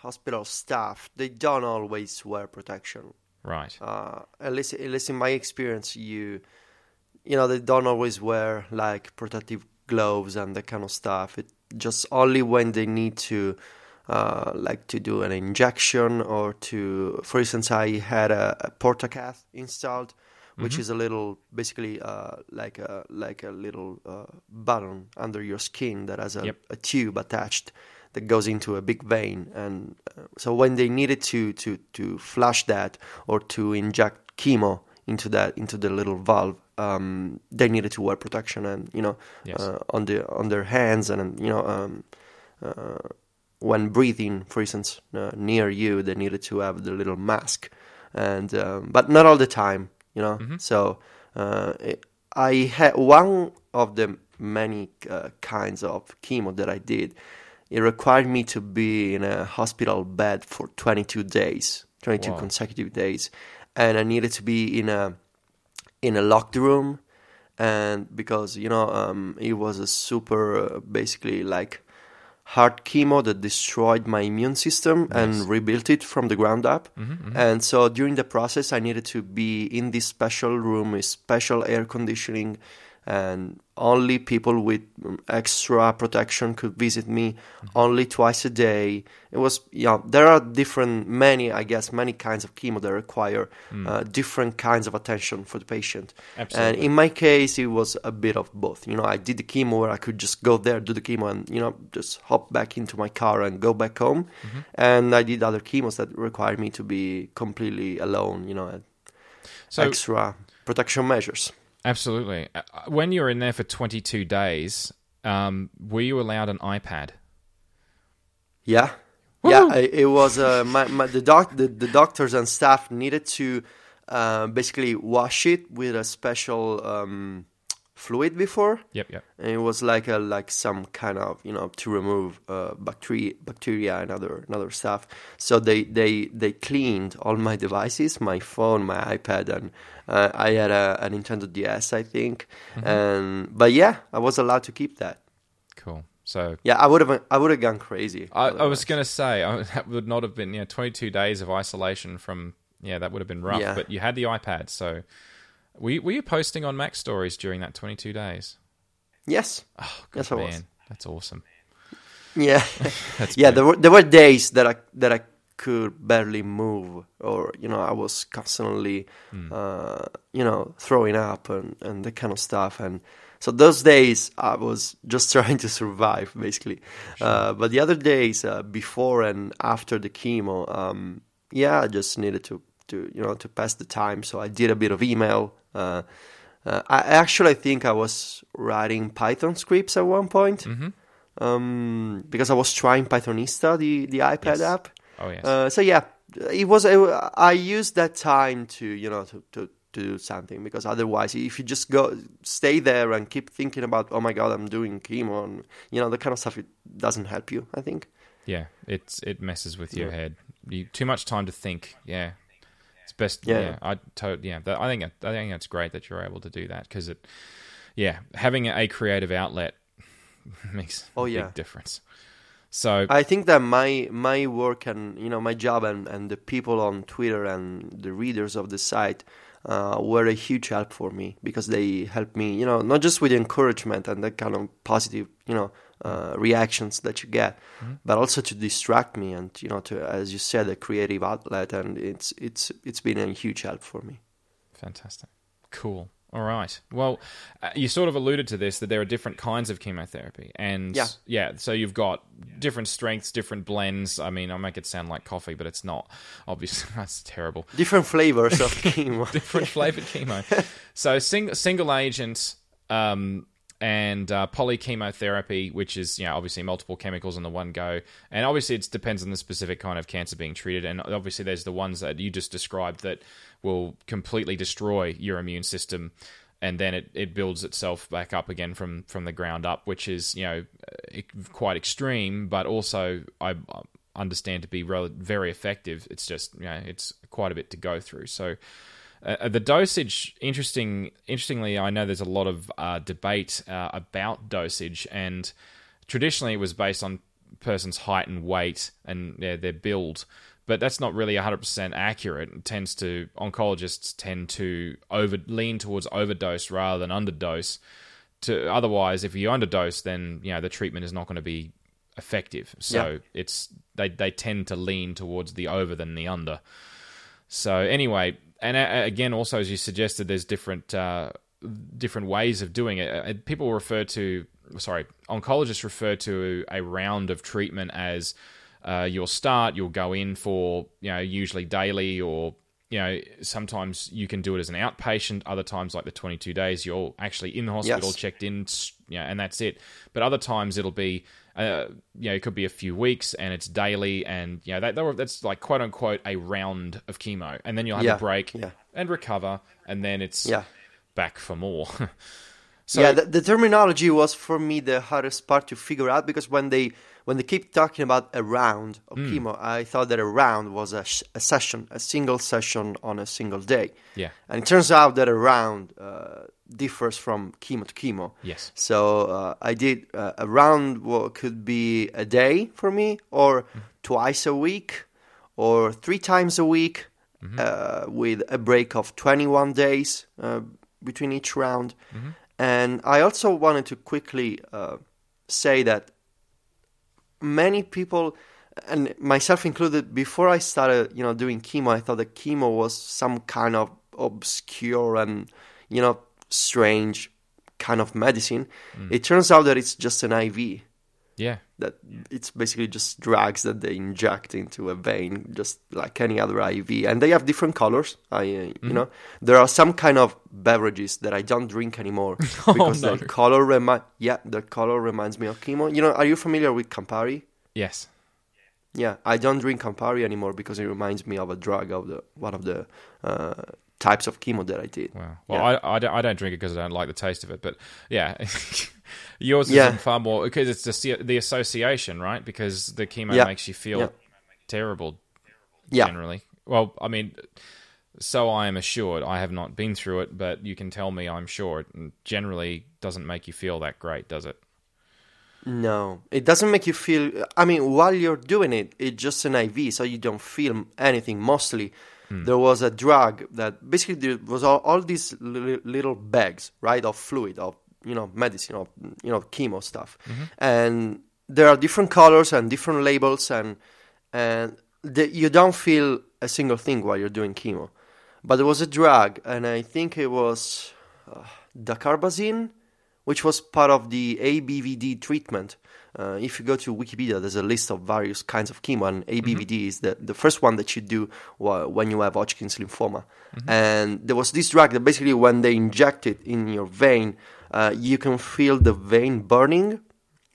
hospital staff they don't always wear protection. Right. Uh, at least at least in my experience, you you know they don't always wear like protective gloves and that kind of stuff. It just only when they need to. Uh, like to do an injection or to, for instance, I had a, a portacath installed, which is a little, basically, uh, like a like a little uh, button under your skin that has a, Yep. a tube attached that goes into a big vein, and uh, so when they needed to to to flush that or to inject chemo into that into the little valve, um, they needed to wear protection and you know Yes. uh, on the on their hands and you know. Um, uh, when breathing, for instance, uh, near you, they needed to have the little mask, and um, but not all the time, you know. So uh, it, I had one of the many uh, kinds of chemo that I did. It required me to be in a hospital bed for 22 days, 22 Wow. consecutive days, and I needed to be in a in a locked room, and because you know um, it was a super uh, basically like hard chemo that destroyed my immune system and rebuilt it from the ground up. Mm-hmm, mm-hmm. And so during the process, I needed to be in this special room with special air conditioning, and only people with um, extra protection could visit me only twice a day. It was, yeah, there are different, many, I guess, many kinds of chemo that require uh, different kinds of attention for the patient. Absolutely. And in my case, it was a bit of both. You know, I did the chemo where I could just go there, do the chemo, and you know, just hop back into my car and go back home. Mm-hmm. And I did other chemos that required me to be completely alone. You know, So extra protection measures. Absolutely. Uh, When you were in there for 22 days, um, were you allowed an iPad? Yeah, Woo! yeah. It was uh, my, my the doc the, the doctors and staff needed to uh, basically wash it with a special um, fluid before. Yep, yep. and it was like a like some kind of you know to remove uh, bacteria bacteria and other and other stuff so they they they cleaned all my devices my phone my ipad and uh, i had a, a nintendo ds i think and but yeah i was allowed to keep that Cool. So yeah i would have i would have gone crazy I, I was going to say I, (laughs) that would not have been you know 22 days of isolation from yeah that would have been rough. Yeah. But you had the iPad, so were you, were you posting on MacStories during that 22 days? yes Oh, Yes, I was. man, that's awesome. yeah (laughs) (laughs) That's yeah there were there were days that i that i could barely move or you know i was constantly Hmm. uh, you know throwing up and and that kind of stuff and so those days i was (laughs) just trying to survive basically uh, but the other days uh, before and after the chemo um, yeah i just needed to to you know to pass the time so i did a bit of email uh, uh, I actually think I was writing Python scripts at one point. um, because I was trying Pythonista, the the iPad Yes. app. Oh yes. Uh, so yeah, it was. I used that time to you know to, to to do something because otherwise, if you just go stay there and keep thinking about oh my god, I'm doing chemo and you know the kind of stuff, it doesn't help you. I think. yeah, it's it messes with your head. You too much time to think. Yeah, best. Yeah, Yeah. I to, yeah. I think I think that's great that you're able to do that because it. Yeah, having a creative outlet (laughs) makes Oh, a yeah. big difference. So I think that my my work and you know my job and, and the people on Twitter and the readers of the site uh, were a huge help for me because they helped me you know not just with encouragement and that kind of positive you know uh, reactions that you get, but also to distract me and you know to as you said a creative outlet and it's it's it's been a huge help for me. Fantastic. Cool. All right. Well, uh, you sort of alluded to this that there are different kinds of chemotherapy, and Yeah. So you've got different strengths, different blends. I mean, I make it sound like coffee, but it's not. Obviously, (laughs) that's terrible. Different flavors of (laughs) chemo. Different flavored (laughs) chemo. So sing, single agent um, and uh, polychemotherapy, which is you know obviously multiple chemicals in the one go, and obviously it depends on the specific kind of cancer being treated, and obviously there's the ones that you just described that will completely destroy your immune system. And then it, it builds itself back up again from, from the ground up, which is you know quite extreme, but also I understand to be very effective. It's just you know it's quite a bit to go through. So uh, the dosage, interesting. Interestingly, I know there's a lot of uh, debate uh, about dosage, and traditionally it was based on person's height and weight and yeah, their build. But that's not really 100% accurate. It tends to oncologists tend to over lean towards overdose rather than underdose. To otherwise, if you underdose, then you know the treatment is not going to be effective. So Yeah. it's they they tend to lean towards the over than the under. So anyway, and uh, again, also as you suggested, there's different uh, different ways of doing it. Uh, People refer to, sorry, oncologists refer to a round of treatment as uh, you'll start, you'll go in for you know usually daily or you know sometimes you can do it as an outpatient. Other times, like the 22 days, you're actually in the hospital, Yes. checked in, you know, and that's it. But other times it'll be. Uh, you know, it could be a few weeks, and it's daily, and you know that, that that's like quote unquote a round of chemo, and then you'll have Yeah, a break yeah. and recover, and then it's Yeah. back for more. (laughs) so yeah, the, the terminology was for me the hardest part to figure out because when they when they keep talking about a round of Hmm. chemo, I thought that a round was a, sh- a session, a single session on a single day. Yeah. and it turns out that a round uh, differs from chemo to chemo. Yes. So uh, I did uh, a round wa- could be a day for me, or Hmm. twice a week, or three times a week, Mm-hmm. uh, with a break of 21 days uh, between each round. Mm-hmm. And I also wanted to quickly uh, say that many people, and myself included, before I started, you know, doing chemo, I thought that chemo was some kind of obscure and, you know, strange kind of medicine. Mm. It turns out that it's just an IV. Yeah, That it's basically just drugs that they inject into a vein, just like any other IV, and they have different colors. I, uh, Mm-hmm. you know, there are some kind of beverages that I don't drink anymore because (laughs) Oh, no. their color remi- yeah, their color reminds me of chemo. You know, are you familiar with Campari? yes, Yeah, I don't drink Campari anymore because it reminds me of a drug of the one of the uh, types of chemo that I did. wow. Well, Yeah. I, I, don't, I don't drink it because I don't like the taste of it, but yeah, (laughs) yours is far more because it's the the association, right? Because the chemo Yeah. makes you feel Yeah. terrible Yeah, generally. Well, I mean, so I am assured. I have not been through it, but you can tell me I'm sure it generally doesn't make you feel that great, does it? no, it doesn't make you feel. I mean, while you're doing it, it's just an IV, so you don't feel anything. Mostly, hmm. there was a drug that basically there was all, all these li- little bags, right, of fluid, of you know, medicine, of you know, chemo stuff, and there are different colors and different labels, and and the, you don't feel a single thing while you're doing chemo. But there was a drug, and I think it was uh, dacarbazine, which was part of the ABVD treatment. Uh, if you go to Wikipedia, there's a list of various kinds of chemo, and ABVD is the, the first one that you do wh- when you have Hodgkin's lymphoma. And there was this drug that basically, when they inject it in your vein, uh, you can feel the vein burning.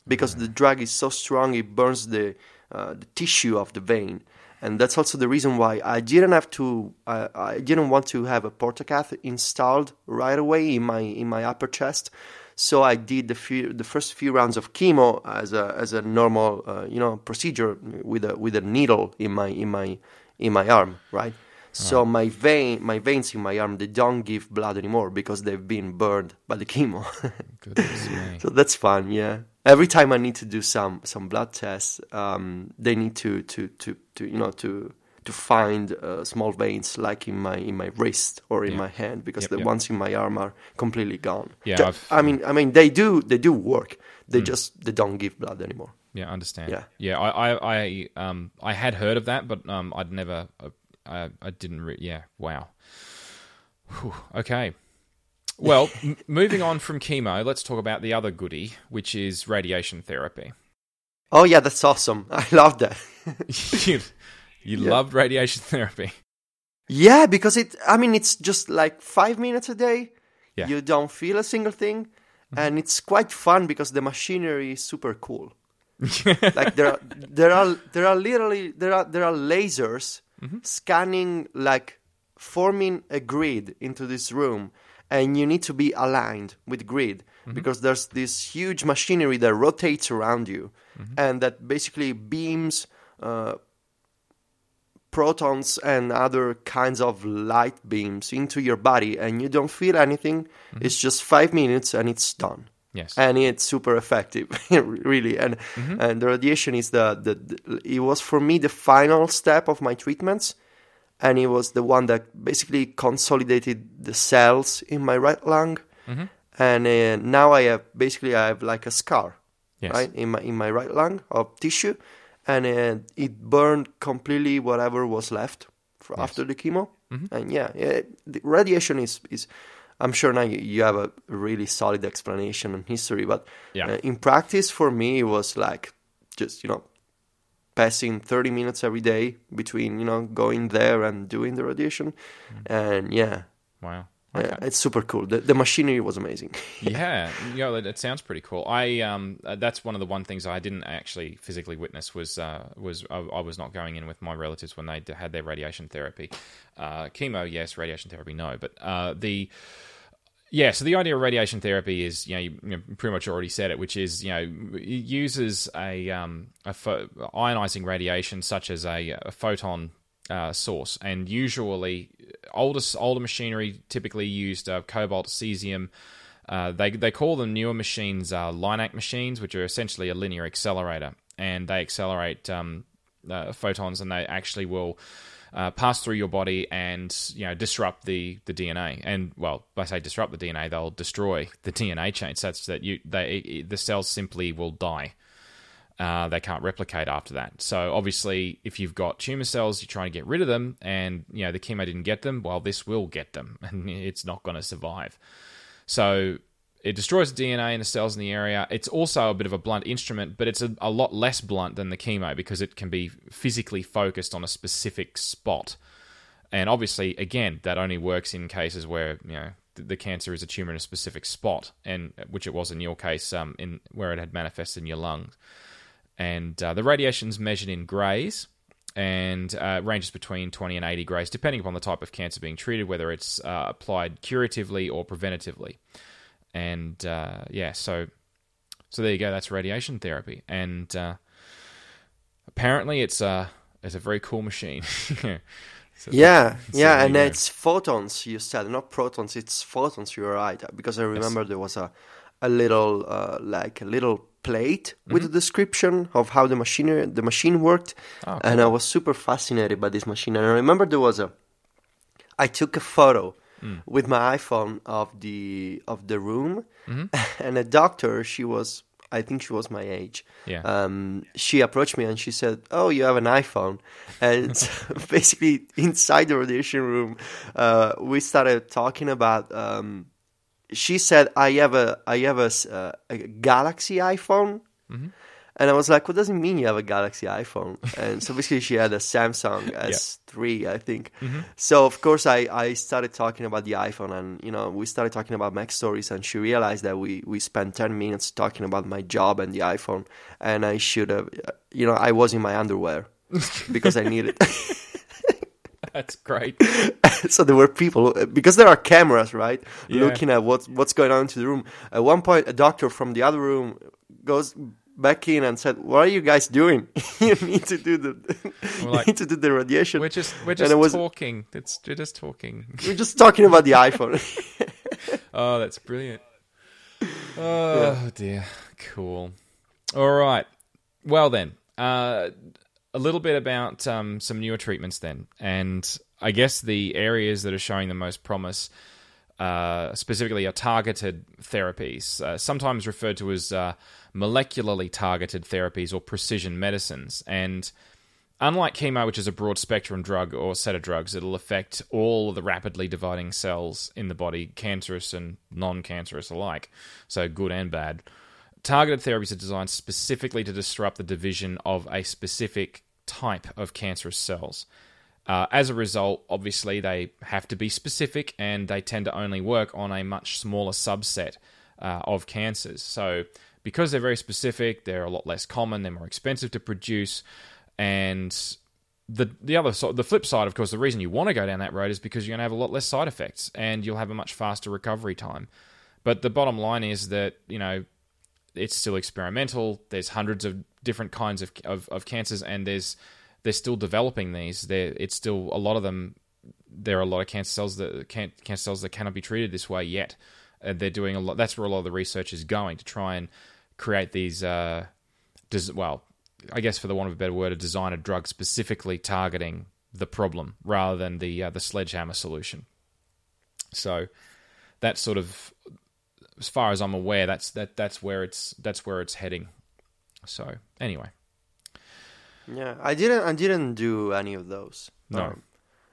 because the drug is so strong it burns the uh, the tissue of the vein, and that's also the reason why I didn't have to. I, I didn't want to have a portacath installed right away in my in my upper chest. So I did the few, the first few rounds of chemo as a as a normal uh, you know procedure with a with a needle in my in my in my arm, right? So my vein my veins in my arm they don't give blood anymore because they've been burned by the chemo. (laughs) So that's fun, yeah. Every time I need to do some some blood tests, um, they need to to to to you know to to find uh, small veins like in my in my wrist or in Yeah. my hand because Yep, the yep. ones in my arm are completely gone. Yeah. I mean, I mean, they do they do work. They just they don't give blood anymore. Yeah, I understand. Yeah. yeah. I, I, I, um, I had heard of that, but um, I'd never, uh, I, I didn't. Re- yeah, wow. Whew, okay. Well, (laughs) m- moving on from chemo, let's talk about the other goodie, which is radiation therapy. Oh yeah, that's awesome. (laughs) I love that. (laughs) you you Yeah. loved radiation therapy. Yeah, because it. I mean, it's just like five minutes a day. Yeah. You don't feel a single thing, mm-hmm. and it's quite fun because the machinery is super cool. like there are there are there are literally there are there are lasers Mm-hmm. scanning like forming a grid into this room and you need to be aligned with grid mm-hmm. because there's this huge machinery that rotates around you mm-hmm. and that basically beams uh, protons and other kinds of light beams into your body and you don't feel anything. It's just five minutes and it's done Yes. and it's super effective (laughs) really. And and the radiation is the, the, the it was for me the final step of my treatments. And it was the one that basically consolidated the cells in my right lung. And uh, now i have basically i have like a scar Yes. right in my in my right lung of tissue. And uh, it burned completely whatever was left for after the chemo. And yeah, yeah the radiation is is i'm sure now you, have a really solid explanation and history but Yeah. uh, in practice for me it was like just you know passing 30 minutes every day between you know going there and doing the radiation and yeah Wow. yeah, it's super cool the, the machinery was amazing (laughs) yeah, you know, it, it sounds pretty cool. I um, uh, that's one of the one things I didn't actually physically witness was uh, was I, I was not going in with my relatives when they had their radiation therapy. Uh, chemo, yes. Radiation therapy, no. But uh, the yeah, so the idea of radiation therapy is, you know, you, you know, pretty much already said it, which is, you know, it uses a, um, a ionizing radiation such as a, a photon uh, source, and usually older older machinery typically used uh, cobalt, cesium. Uh, they they call them newer machines uh, LINAC machines, which are essentially a linear accelerator, and they accelerate um, uh, photons, and they actually will uh, pass through your body and you know disrupt the, the DNA. And well, by say disrupt the DNA, they'll destroy the DNA chain such that you they the cells simply will die. Uh, they can't replicate after that. So obviously, if you've got tumor cells, you're trying to get rid of them, and you know the chemo didn't get them. Well, this will get them, (laughs) and it's not going to survive. So it destroys the DNA in the cells in the area. It's also a bit of a blunt instrument, but it's a, a lot less blunt than the chemo because it can be physically focused on a specific spot. And obviously, again, that only works in cases where you know the, cancer is a tumor in a specific spot, and which it was in your case, um, in where it had manifested in your lungs. And uh, the radiation's measured in grays and uh, ranges between 20 and 80 grays, depending upon the type of cancer being treated, whether it's uh, applied curatively or preventatively. And uh, yeah, so so there you go. That's radiation therapy, and uh, apparently it's a it's a very cool machine. (laughs) So- Yeah, so yeah, and it's photons. You said not protons; it's photons. You're right because I remember there was a a little uh, like a little plate with a description of how the machinery the machine worked, Mm-hmm. Oh, and I was super fascinated by this machine. And I remember there was a I took a photo Mm. with my iPhone of the of the room, Mm-hmm. (laughs) and a doctor. She was. I think she was my age. Yeah. Um, she approached me and she said, "Oh, you have an iPhone," (laughs) and (laughs) basically inside the radiation room, uh, we started talking about. Um, she said, "I have a I have a, uh, a Galaxy iPhone," And I was like, what does it mean you have a Galaxy iPhone? And so basically she had a Samsung (laughs) S3, I think. Mm-hmm. So of course I, I started talking about the iPhone and, you know, we started talking about MacStories and she realized that we, we spent 10 minutes talking about my job and the iPhone. And I should have, you know, I was in my underwear (laughs) because I needed (laughs) That's great. so there were people because there are cameras, right, Yeah. looking at what's what's going on into the room. At one point, a doctor from the other room goes back in and said, "What are you guys doing? (laughs) you need to do the like, need to do the radiation." We're just we're just it was- talking. It's we're just talking. (laughs) We're just talking about the iPhone. (laughs) Oh, that's brilliant. Oh dear. Cool. All right. Well then, uh, a little bit about um, some newer treatments then, and I guess the areas that are showing the most promise. Uh, specifically, are targeted therapies, uh, sometimes referred to as uh, molecularly targeted therapies or precision medicines. And Unlike chemo, which is a broad spectrum drug or set of drugs, it'll affect all the rapidly dividing cells in the body, cancerous and non cancerous alike, so good and bad. Targeted therapies are designed specifically to disrupt the division of a specific type of cancerous cells. Uh, as a result, obviously, they have to be specific and they tend to only work on a much smaller subset uh, of cancers. So, because they're very specific, they're a lot less common, they're more expensive to produce, and the the other so the flip side, of course, the reason you want to go down that road is because you're going to have a lot less side effects and you'll have a much faster recovery time. But the bottom line is that you know it's still experimental. There's hundreds of different kinds of of, of cancers, and there's they're still developing these. There, it's still a lot of them. There are a lot of cancer cells that can, cancer cells that cannot be treated this way yet. And they're doing a lot. That's where a lot of the research is going to try and create these. Uh, des- well, I guess for the want of a better word, a design a drug specifically targeting the problem rather than the uh, the sledgehammer solution. So that's sort of, as far as I'm aware, that's that that's where it's that's where it's heading. So anyway, yeah, I didn't I didn't do any of those. No. Um,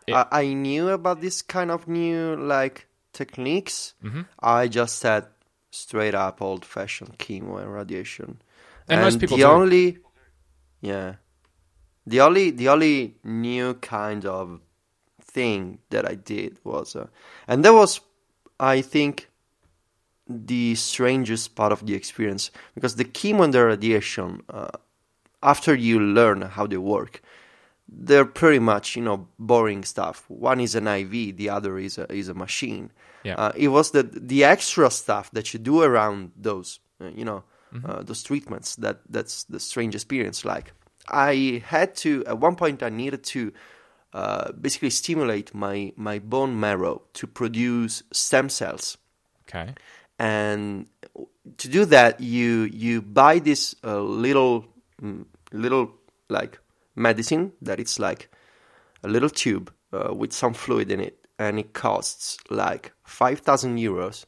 It- I, I knew about this kind of new like techniques. Mm-hmm. I just had straight up old fashioned chemo and radiation. And most people the do. only yeah. The only the only new kind of thing that I did was uh, and that was I think the strangest part of the experience because the chemo and the radiation uh, after you learn how they work they're pretty much you know boring stuff. One is an iv the other is a is a machine. Yeah. uh, it was the the extra stuff that you do around those uh, you know uh, those treatments that that's the strange experience. Like i had to at one point i needed to uh, basically stimulate my my bone marrow to produce stem cells. Okay, and to do that you you buy this uh, little little like medicine that it's like a little tube uh, with some fluid in it and it costs like 5000 euros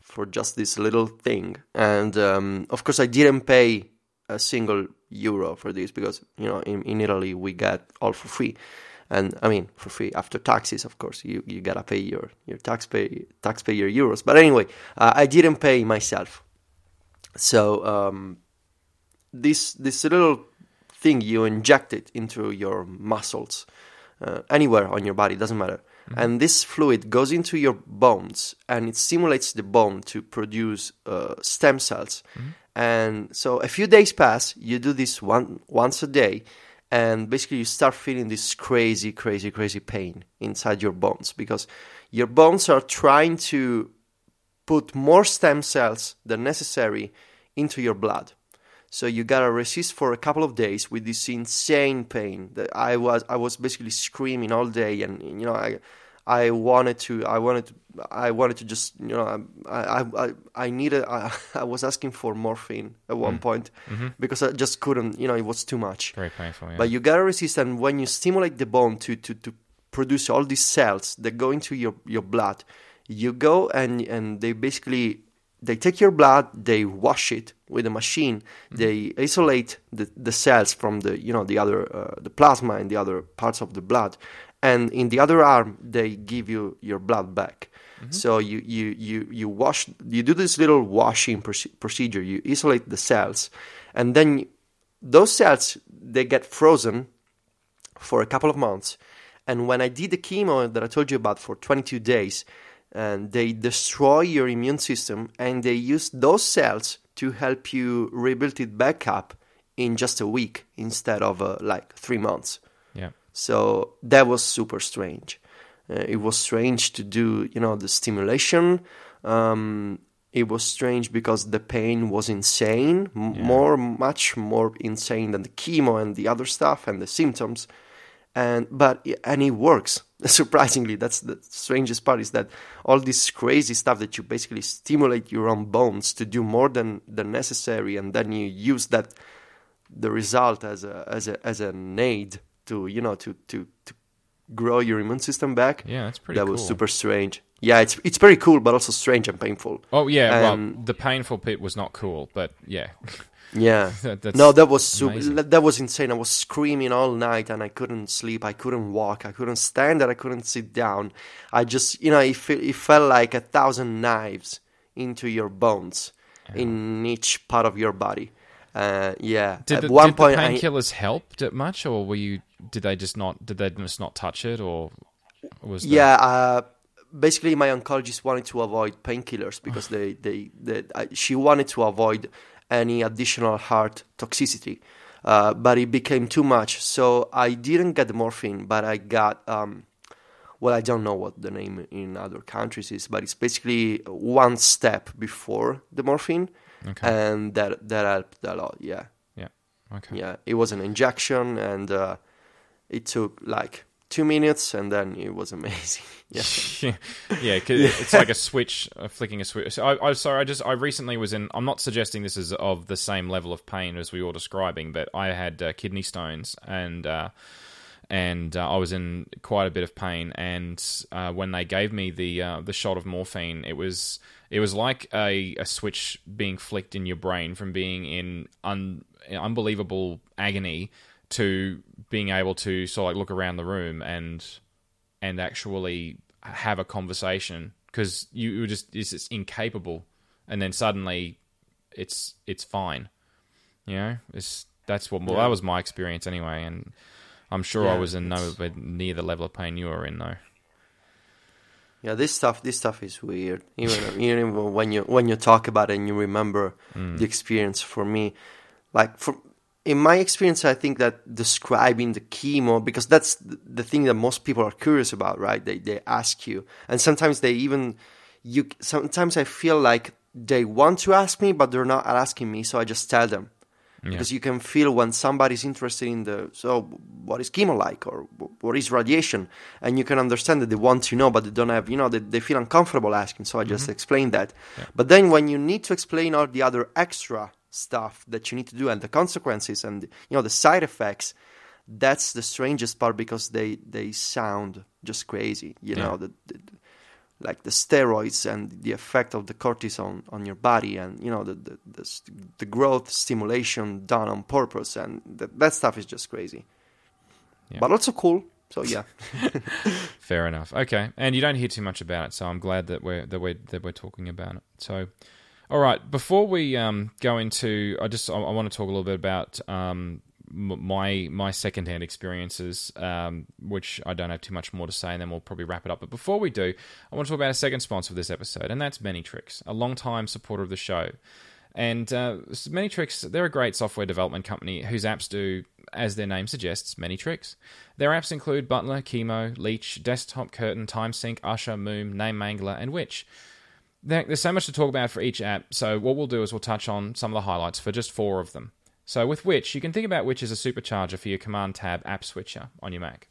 for just this little thing. And um, of course i didn't pay a single euro for this because you know in, in italy we get all for free. And i mean for free after taxes of course. You, you gotta pay your, your taxpay, taxpayer euros. But anyway uh, i didn't pay myself. So um, this this little thing you inject it into your muscles uh, anywhere on your body doesn't matter. And this fluid goes into your bones and it stimulates the bone to produce uh, stem cells. And so a few days pass you do this one once a day and basically you start feeling this crazy crazy crazy pain inside your bones because your bones are trying to put more stem cells than necessary into your blood. So you gotta resist for a couple of days with this insane pain that I was I was basically screaming all day, and you know I I wanted to I wanted to, I wanted to just you know I I I, I needed I, (laughs) I was asking for morphine at one mm. point mm-hmm. because I just couldn't you know it was too much. very painful. Yeah. But you gotta resist, and when you stimulate the bone to, to, to produce all these cells that go into your, your blood, you go and and they basically they take your blood, they wash it with a machine, they isolate the, the cells from the you know the other uh, the plasma and the other parts of the blood, and in the other arm they give you your blood back. So you, you, you, you wash, you do this little washing proce- procedure. You isolate the cells, and then those cells they get frozen for a couple of months. And when I did the chemo that I told you about for 22 days, and they destroy your immune system, and they use those cells to help you rebuild it back up in just a week instead of uh, like three months. Yeah. So that was super strange. Uh, it was strange to do, you know, the stimulation. Um, it was strange because the pain was insane, m- more, much more insane than the chemo and the other stuff and the symptoms. And but and it works. (laughs) Surprisingly, that's the strangest part is that all this crazy stuff that you basically stimulate your own bones to do more than the necessary, and then you use that the result as a as a as an aid to you know to to to grow your immune system back. Yeah, that's pretty that cool. was super strange. Yeah, it's it's very cool, but also strange and painful. Oh yeah, well, the painful bit was not cool, but yeah, (laughs) Yeah. (laughs) That- no, that was super, amazing. that was insane. I was screaming all night and I couldn't sleep. I couldn't walk. I couldn't stand and I couldn't sit down. I just, you know, it, it felt like a thousand knives into your bones in each part of your body. Uh, yeah. Did At the, one point, the I, painkillers help it much, or were you? Did they just not? Did they just not touch it, or was Yeah, uh, basically, my oncologist wanted to avoid painkillers because they, they, they she wanted to avoid any additional heart toxicity, uh, but it became too much. So I didn't get the morphine, but I got. Um, well, I don't know what the name in other countries is, but it's basically one step before the morphine, Okay. and that that helped a lot. Yeah, yeah. Okay. yeah. It was an injection, and uh, it took like two minutes, and then it was amazing. (laughs) yeah. yeah, (laughs) yeah, 'cause it's like a switch, uh, flicking a switch. So I, I, sorry, I just, I recently was in. I'm not suggesting this is of the same level of pain as we were describing, but I had uh, kidney stones, and uh, and uh, I was in quite a bit of pain. And uh, when they gave me the uh, the shot of morphine, it was it was like a, a switch being flicked in your brain from being in un, unbelievable agony to being able to sort of like look around the room and and actually have a conversation because you, just it's just incapable, and then suddenly it's it's fine. You know, it's that's what well, Yeah. that was my experience anyway, and I'm sure I was in no near the level of pain you were in though. Yeah, this stuff this stuff is weird. (laughs) Even even when you when you talk about it and you remember Mm. the experience. For me, like for in my experience, I think that describing the chemo because that's the, thing that most people are curious about, right? They they ask you, and sometimes they even you. Sometimes I feel like they want to ask me, but they're not asking me, so I just tell them. Because you can feel when somebody's interested in the so what is chemo like or what is radiation? And you can understand that they want to know but they don't have you know they, they feel uncomfortable asking so i just mm-hmm. explain that. But then when you need to explain all the other extra stuff that you need to do and the consequences and you know the side effects that's the strangest part because they they sound just crazy you Yeah. know the, the like the steroids and the effect of the cortisone on your body and you know the the, the, the growth stimulation done on purpose and that that stuff is just crazy Yeah. but also cool so yeah (laughs) (laughs) Fair enough. Okay, and you don't hear too much about it, so I'm glad that we're that we're that we're talking about it. So, all right, before we um, go into, I just I, I want to talk a little bit about um, my my secondhand experiences, um, which I don't have too much more to say, and then we'll probably wrap it up. But before we do, I want to talk about a second sponsor of this episode, and that's Many Tricks, a long-time supporter of the show. And uh, Many Tricks, they're a great software development company whose apps do, as their name suggests, many tricks. Their apps include Butler, Keymo, Leech, Desktop Curtain, Time Sink, Usher, Moom, Name Mangler, and Witch. There- There's so much to talk about for each app, so what we'll do is we'll touch on some of the highlights for just four of them. So with Witch, you can think about Witch as a supercharger for your Command Tab app switcher on your Mac.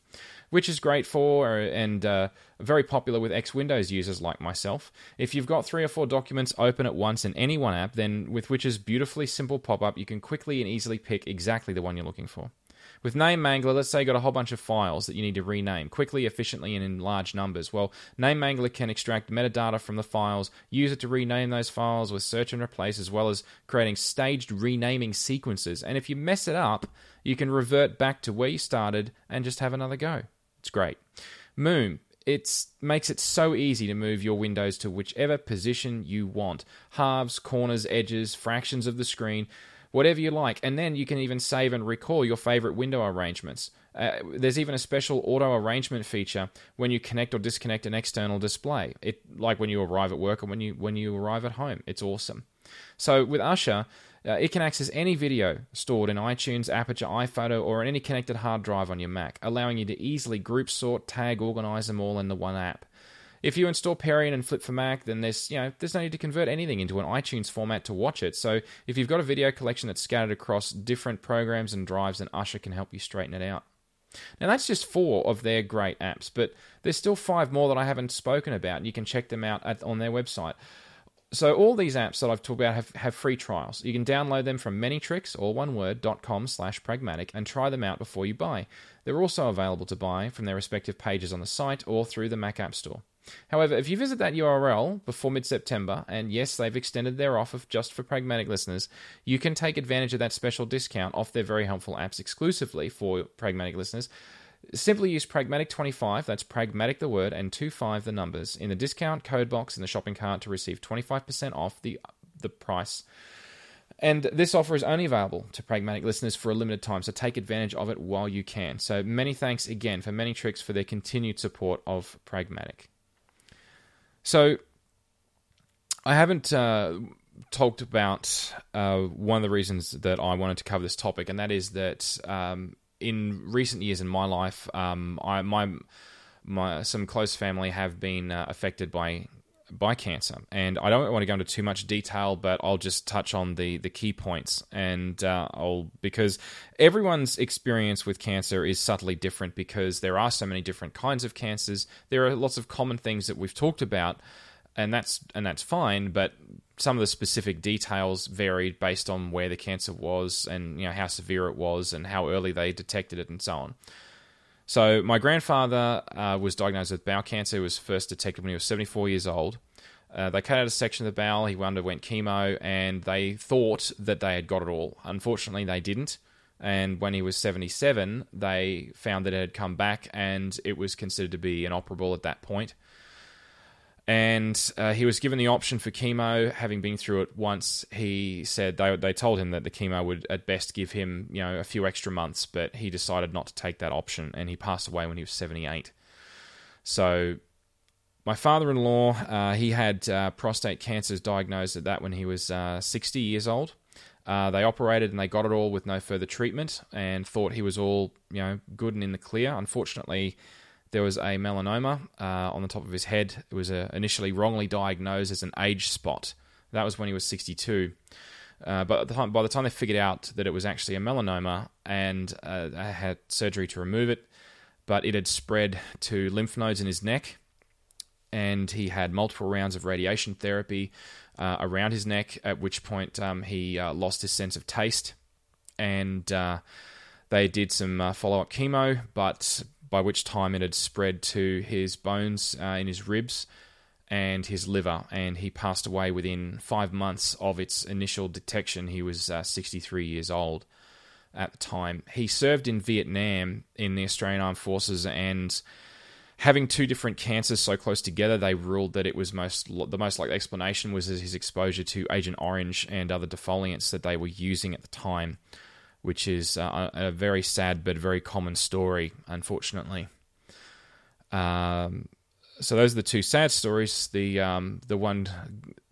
Which is great for uh, and uh, very popular with X Windows users like myself. If you've got three or four documents open at once in any one app, then with Witch's beautifully simple pop up, you can quickly and easily pick exactly the one you're looking for. With Name Mangler, let's say you've got a whole bunch of files that you need to rename quickly, efficiently, and in large numbers. Well, Name Mangler can extract metadata from the files, use it to rename those files with search and replace, as well as creating staged renaming sequences. And if you mess it up, you can revert back to where you started and just have another go. It's great. Moom it makes it so easy to move your windows to whichever position you want halves, corners, edges, fractions of the screen, whatever you like. And then you can even save and recall your favorite window arrangements. Uh, there's even a special auto arrangement feature when you connect or disconnect an external display. It like when you arrive at work or when you when you arrive at home. It's awesome. So with Usher, uh, it can access any video stored in iTunes, Aperture, iPhoto, or any connected hard drive on your Mac, allowing you to easily group, sort, tag, organize them all in the one app. If you install Perian and Flip4Mac, then there's you know there's no need to convert anything into an iTunes format to watch it. So if you've got a video collection that's scattered across different programs and drives, then Usher can help you straighten it out. Now that's just four of their great apps, but there's still five more that I haven't spoken about, and you can check them out at, on their website. So all these apps that I've talked about have, have free trials. You can download them from manytricks, all one word, com slash pragmatic and try them out before you buy. They're also available to buy from their respective pages on the site or through the Mac App Store. However, if you visit that URL before mid September, and yes, they've extended their offer just for pragmatic listeners, you can take advantage of that special discount off their very helpful apps exclusively for pragmatic listeners. Simply use Pragmatic25, that's Pragmatic the word, and 25 the numbers, in the discount code box in the shopping cart to receive 25% off the, the price. And this offer is only available to Pragmatic listeners for a limited time, so take advantage of it while you can. So many thanks again for Many Tricks for their continued support of Pragmatic. So, I haven't uh, talked about uh, one of the reasons that I wanted to cover this topic, and that is that um, in recent years in my life, um, I, my my some close family have been uh, affected by by cancer, and I don't want to go into too much detail, but I'll just touch on the the key points, and uh, I'll because everyone's experience with cancer is subtly different because there are so many different kinds of cancers. There are lots of common things that we've talked about, and that's and that's fine, but some of the specific details varied based on where the cancer was and you know how severe it was and how early they detected it and so on. So my grandfather uh, was diagnosed with bowel cancer. It was first detected when he was 74 years old. Uh, they cut out a section of the bowel. He underwent chemo, and they thought that they had got it all. Unfortunately, they didn't. And when he was 77, they found that it had come back, and it was considered to be inoperable at that point and uh, he was given the option for chemo. Having been through it once, he said they they told him that the chemo would at best give him you know a few extra months, but he decided not to take that option, and he passed away when he was seventy eight. So, my father in law, uh, he had uh, prostate cancer diagnosed at that when he was uh, sixty years old. Uh, they operated and they got it all with no further treatment, and thought he was all you know good and in the clear. Unfortunately there was a melanoma uh, on the top of his head. It was uh, initially wrongly diagnosed as an age spot. That was when he was 62. Uh, but the time, by the time they figured out that it was actually a melanoma and uh, they had surgery to remove it, but it had spread to lymph nodes in his neck, and he had multiple rounds of radiation therapy uh, around his neck. At which point um, he uh, lost his sense of taste, and they did some follow up chemo, but by which time it had spread to his bones uh, in his ribs and his liver, and he passed away within five months of its initial detection. He was uh, 63 years old at the time. He served in Vietnam in the Australian Armed Forces, and having two different cancers so close together, they ruled that it was most the most likely explanation was his exposure to Agent Orange and other defoliants that they were using at the time which is a very sad but very common story, unfortunately. Um, so those are the two sad stories. The um, the one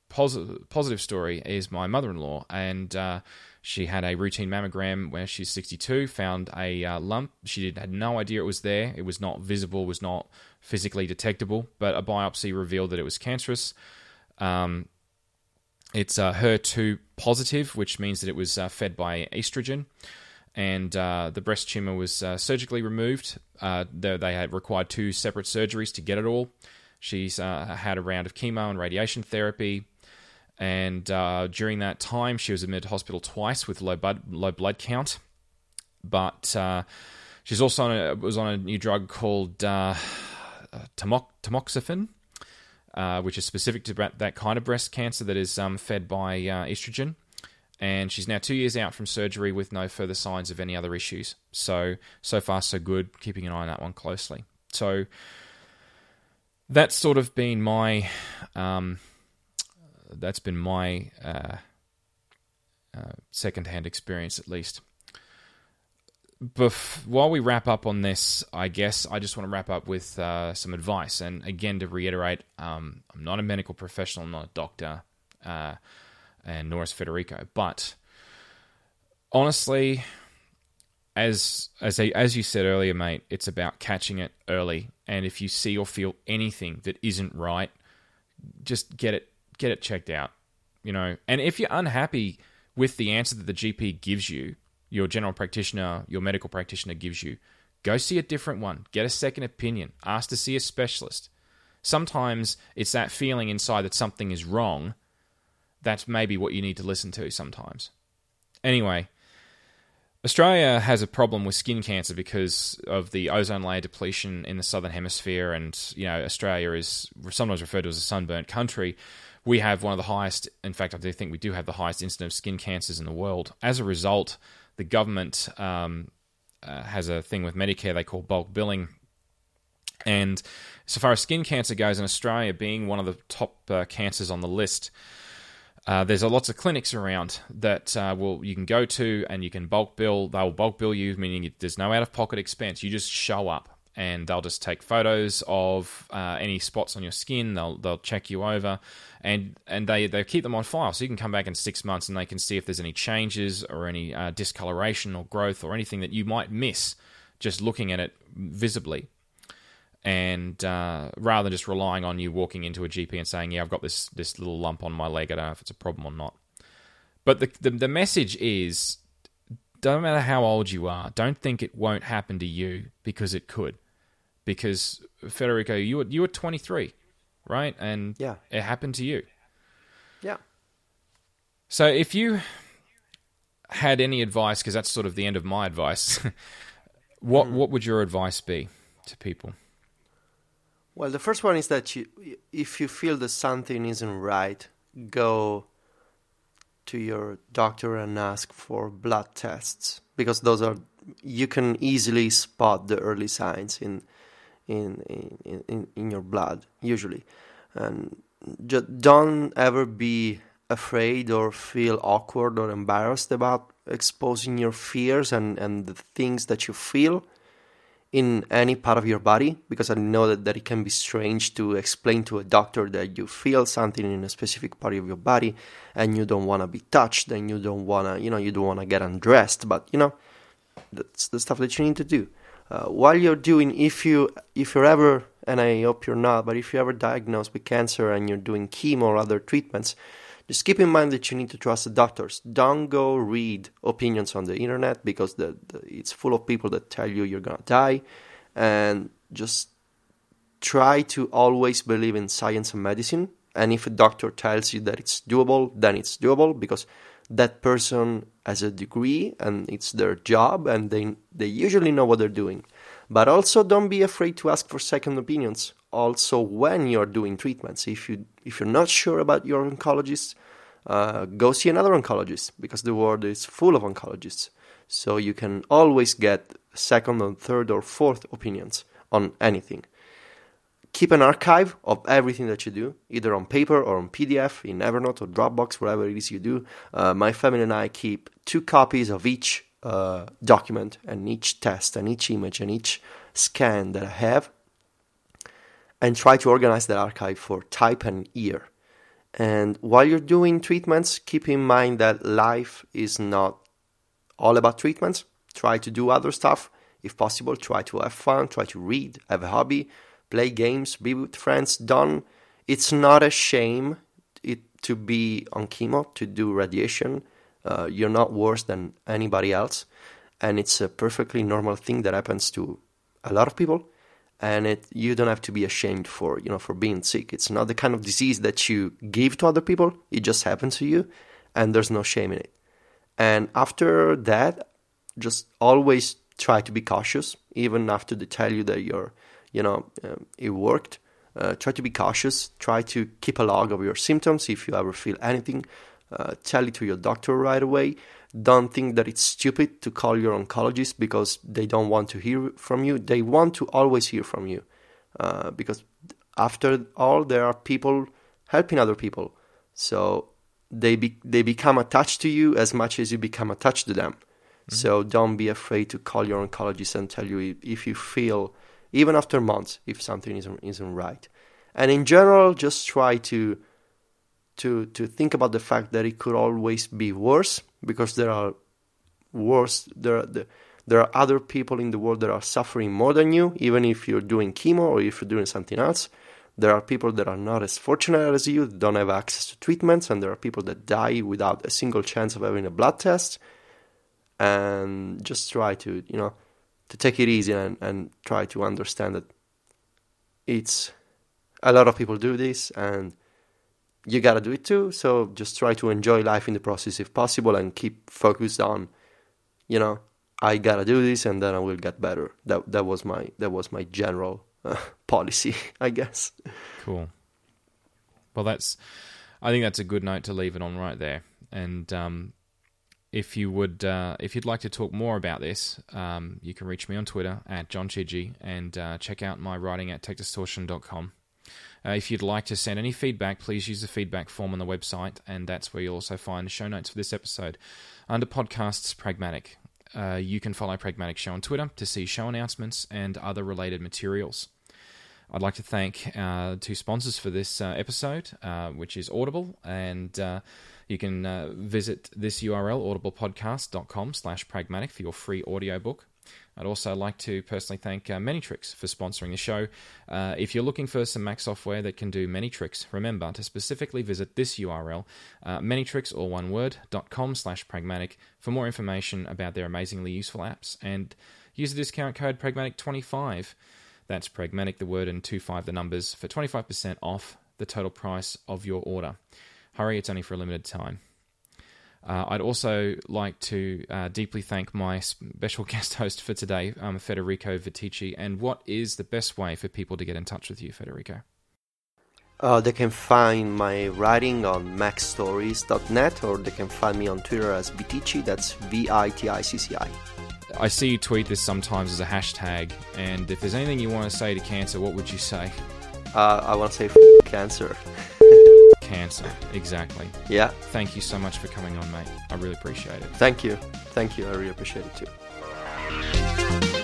positive positive story is my mother in law, and uh, she had a routine mammogram where she's 62, found a uh, lump. She did, had no idea it was there. It was not visible, was not physically detectable, but a biopsy revealed that it was cancerous. Um, it's uh, HER2 positive, which means that it was uh, fed by estrogen. And uh, the breast tumor was uh, surgically removed. Uh, they had required two separate surgeries to get it all. She's uh, had a round of chemo and radiation therapy. And during that time, she was admitted to hospital twice with low blood, low blood count. But she's also on a, was on a new drug called uh, tamoxifen uh, which is specific to that kind of breast cancer that is um, fed by uh, estrogen. And she's now two years out from surgery with no further signs of any other issues. So, so far, so good. Keeping an eye on that one closely. So, that's sort of been my um, that's been my uh, uh, secondhand experience, at least. Bef- while we wrap up on this, I guess I just want to wrap up with uh, some advice. And again, to reiterate, um, I'm not a medical professional, I'm not a doctor, uh, and nor is Federico. But honestly, as as a, as you said earlier, mate, it's about catching it early. And if you see or feel anything that isn't right, just get it get it checked out. You know, and if you're unhappy with the answer that the GP gives you, your general practitioner, your medical practitioner gives you, go see a different one. Get a second opinion. Ask to see a specialist. Sometimes it's that feeling inside that something is wrong. That's maybe what you need to listen to sometimes. Anyway, Australia has a problem with skin cancer because of the ozone layer depletion in the southern hemisphere, and you know Australia is sometimes referred to as a sunburnt country. We have one of the highest, in fact, I do think we do have the highest incidence of skin cancers in the world. As a result, the government um, uh, has a thing with Medicare they call bulk billing. And so far as skin cancer goes in Australia, being one of the top uh, cancers on the list, uh, there's lots of clinics around that uh, will you can go to and you can bulk bill. They will bulk bill you, meaning there's no out of pocket expense. You just show up and they'll just take photos of uh, any spots on your skin. They'll they'll check you over, and and they they keep them on file, so you can come back in six months and they can see if there's any changes or any uh, discoloration or growth or anything that you might miss just looking at it visibly. And uh, rather than just relying on you walking into a GP and saying, "Yeah, I've got this this little lump on my leg. I don't know if it's a problem or not." But the, the, the message is don't matter how old you are, don't think it won't happen to you because it could because Federico, you were you were 23, right? And yeah, it happened to you. Yeah. So if you had any advice, because that's sort of the end of my advice, (laughs) what mm. what would your advice be to people? Well, the first one is that you, if you feel that something isn't right, go to your doctor and ask for blood tests because those are you can easily spot the early signs in in in, in, in your blood usually. And just don't ever be afraid or feel awkward or embarrassed about exposing your fears and, and the things that you feel in any part of your body because I know that, that it can be strange to explain to a doctor that you feel something in a specific part of your body and you don't want to be touched and you don't want to you know you don't want to get undressed but you know that's the stuff that you need to do uh, while you're doing if you if you're ever and I hope you're not but if you're ever diagnosed with cancer and you're doing chemo or other treatments just keep in mind that you need to trust the doctors. Don't go read opinions on the internet because the, the, it's full of people that tell you you're gonna die. And just try to always believe in science and medicine. And if a doctor tells you that it's doable then it's doable because that person has a degree and it's their job and they they usually know what they're doing. But also don't be afraid to ask for second opinions also when you're doing treatments. If you if you're not sure about your oncologist, uh, go see another oncologist because the world is full of oncologists. So you can always get second or third or fourth opinions on anything keep an archive of everything that you do, either on paper or on PDF, in Evernote or Dropbox, whatever it is you do. Uh, my family and I keep two copies of each uh, document and each test and each image and each scan that I have, and try to organize that archive for type and year. And while you're doing treatments, keep in mind that life is not all about treatments. Try to do other stuff if possible. Try to have fun, try to read, have a hobby play games, be with friends. Done. It's not a shame it, to be on chemo, to do radiation. Uh, you're not worse than anybody else, and it's a perfectly normal thing that happens to a lot of people. And it, you don't have to be ashamed for you know for being sick. It's not the kind of disease that you give to other people. It just happens to you, and there's no shame in it. And after that, just always try to be cautious, even after they tell you that you're you know, um, it worked. Uh, try to be cautious. Try to keep a log of your symptoms. If you ever feel anything, uh, tell it to your doctor right away. Don't think that it's stupid to call your oncologist because they don't want to hear from you. They want to always hear from you uh, because after all, there are people helping other people. So they be, they become attached to you as much as you become attached to them. Mm-hmm. So don't be afraid to call your oncologist and tell you if, if you feel, even after months, if something isn't isn't right. And in general, just try to to to think about the fact that it could always be worse because there are worse there there, there are other people in the world that are suffering more than you, even if you're doing chemo or if you're doing something else. There are people that are not as fortunate as you, don't have access to treatments, and there are people that die without a single chance of having a blood test. And just try to, you know, to take it easy and, and try to understand that it's a lot of people do this and you gotta do it too. So just try to enjoy life in the process if possible and keep focused on, you know, I gotta do this and then I will get better. That that was my that was my general uh, (laughs) policy, (laughs) I guess. Cool. Well, that's. I think that's a good note to leave it on right there. And um, if you would, uh, if you'd like to talk more about this, um, you can reach me on Twitter at John Chidgey and uh, check out my writing at techdistortion.com. Uh, if you'd like to send any feedback, please use the feedback form on the website, and that's where you'll also find the show notes for this episode. Under podcasts, Pragmatic. Uh, you can follow Pragmatic Show on Twitter to see show announcements and other related materials. I'd like to thank uh, two sponsors for this uh, episode, uh, which is Audible, and uh, you can uh, visit this URL, audiblepodcast.com slash pragmatic for your free audiobook. I'd also like to personally thank uh, Manytricks for sponsoring the show. Uh, if you're looking for some Mac software that can do many tricks, remember to specifically visit this URL, uh, manytricks, all one word, dot com slash pragmatic for more information about their amazingly useful apps. And use the discount code pragmatic25. That's pragmatic, the word, and 25 the numbers for 25% off the total price of your order. Hurry, it's only for a limited time. Uh, I'd also like to uh, deeply thank my special (laughs) guest host for today, um, Federico Viticci. And what is the best way for people to get in touch with you, Federico? Uh, they can find my writing on macstories.net or they can find me on Twitter as Viticci, that's V I T I C C I. I see you tweet this sometimes as a hashtag, and if there's anything you want to say to cancer, what would you say? Uh, I want to say f- cancer. (laughs) cancer, exactly. Yeah. Thank you so much for coming on, mate. I really appreciate it. Thank you. Thank you. I really appreciate it too.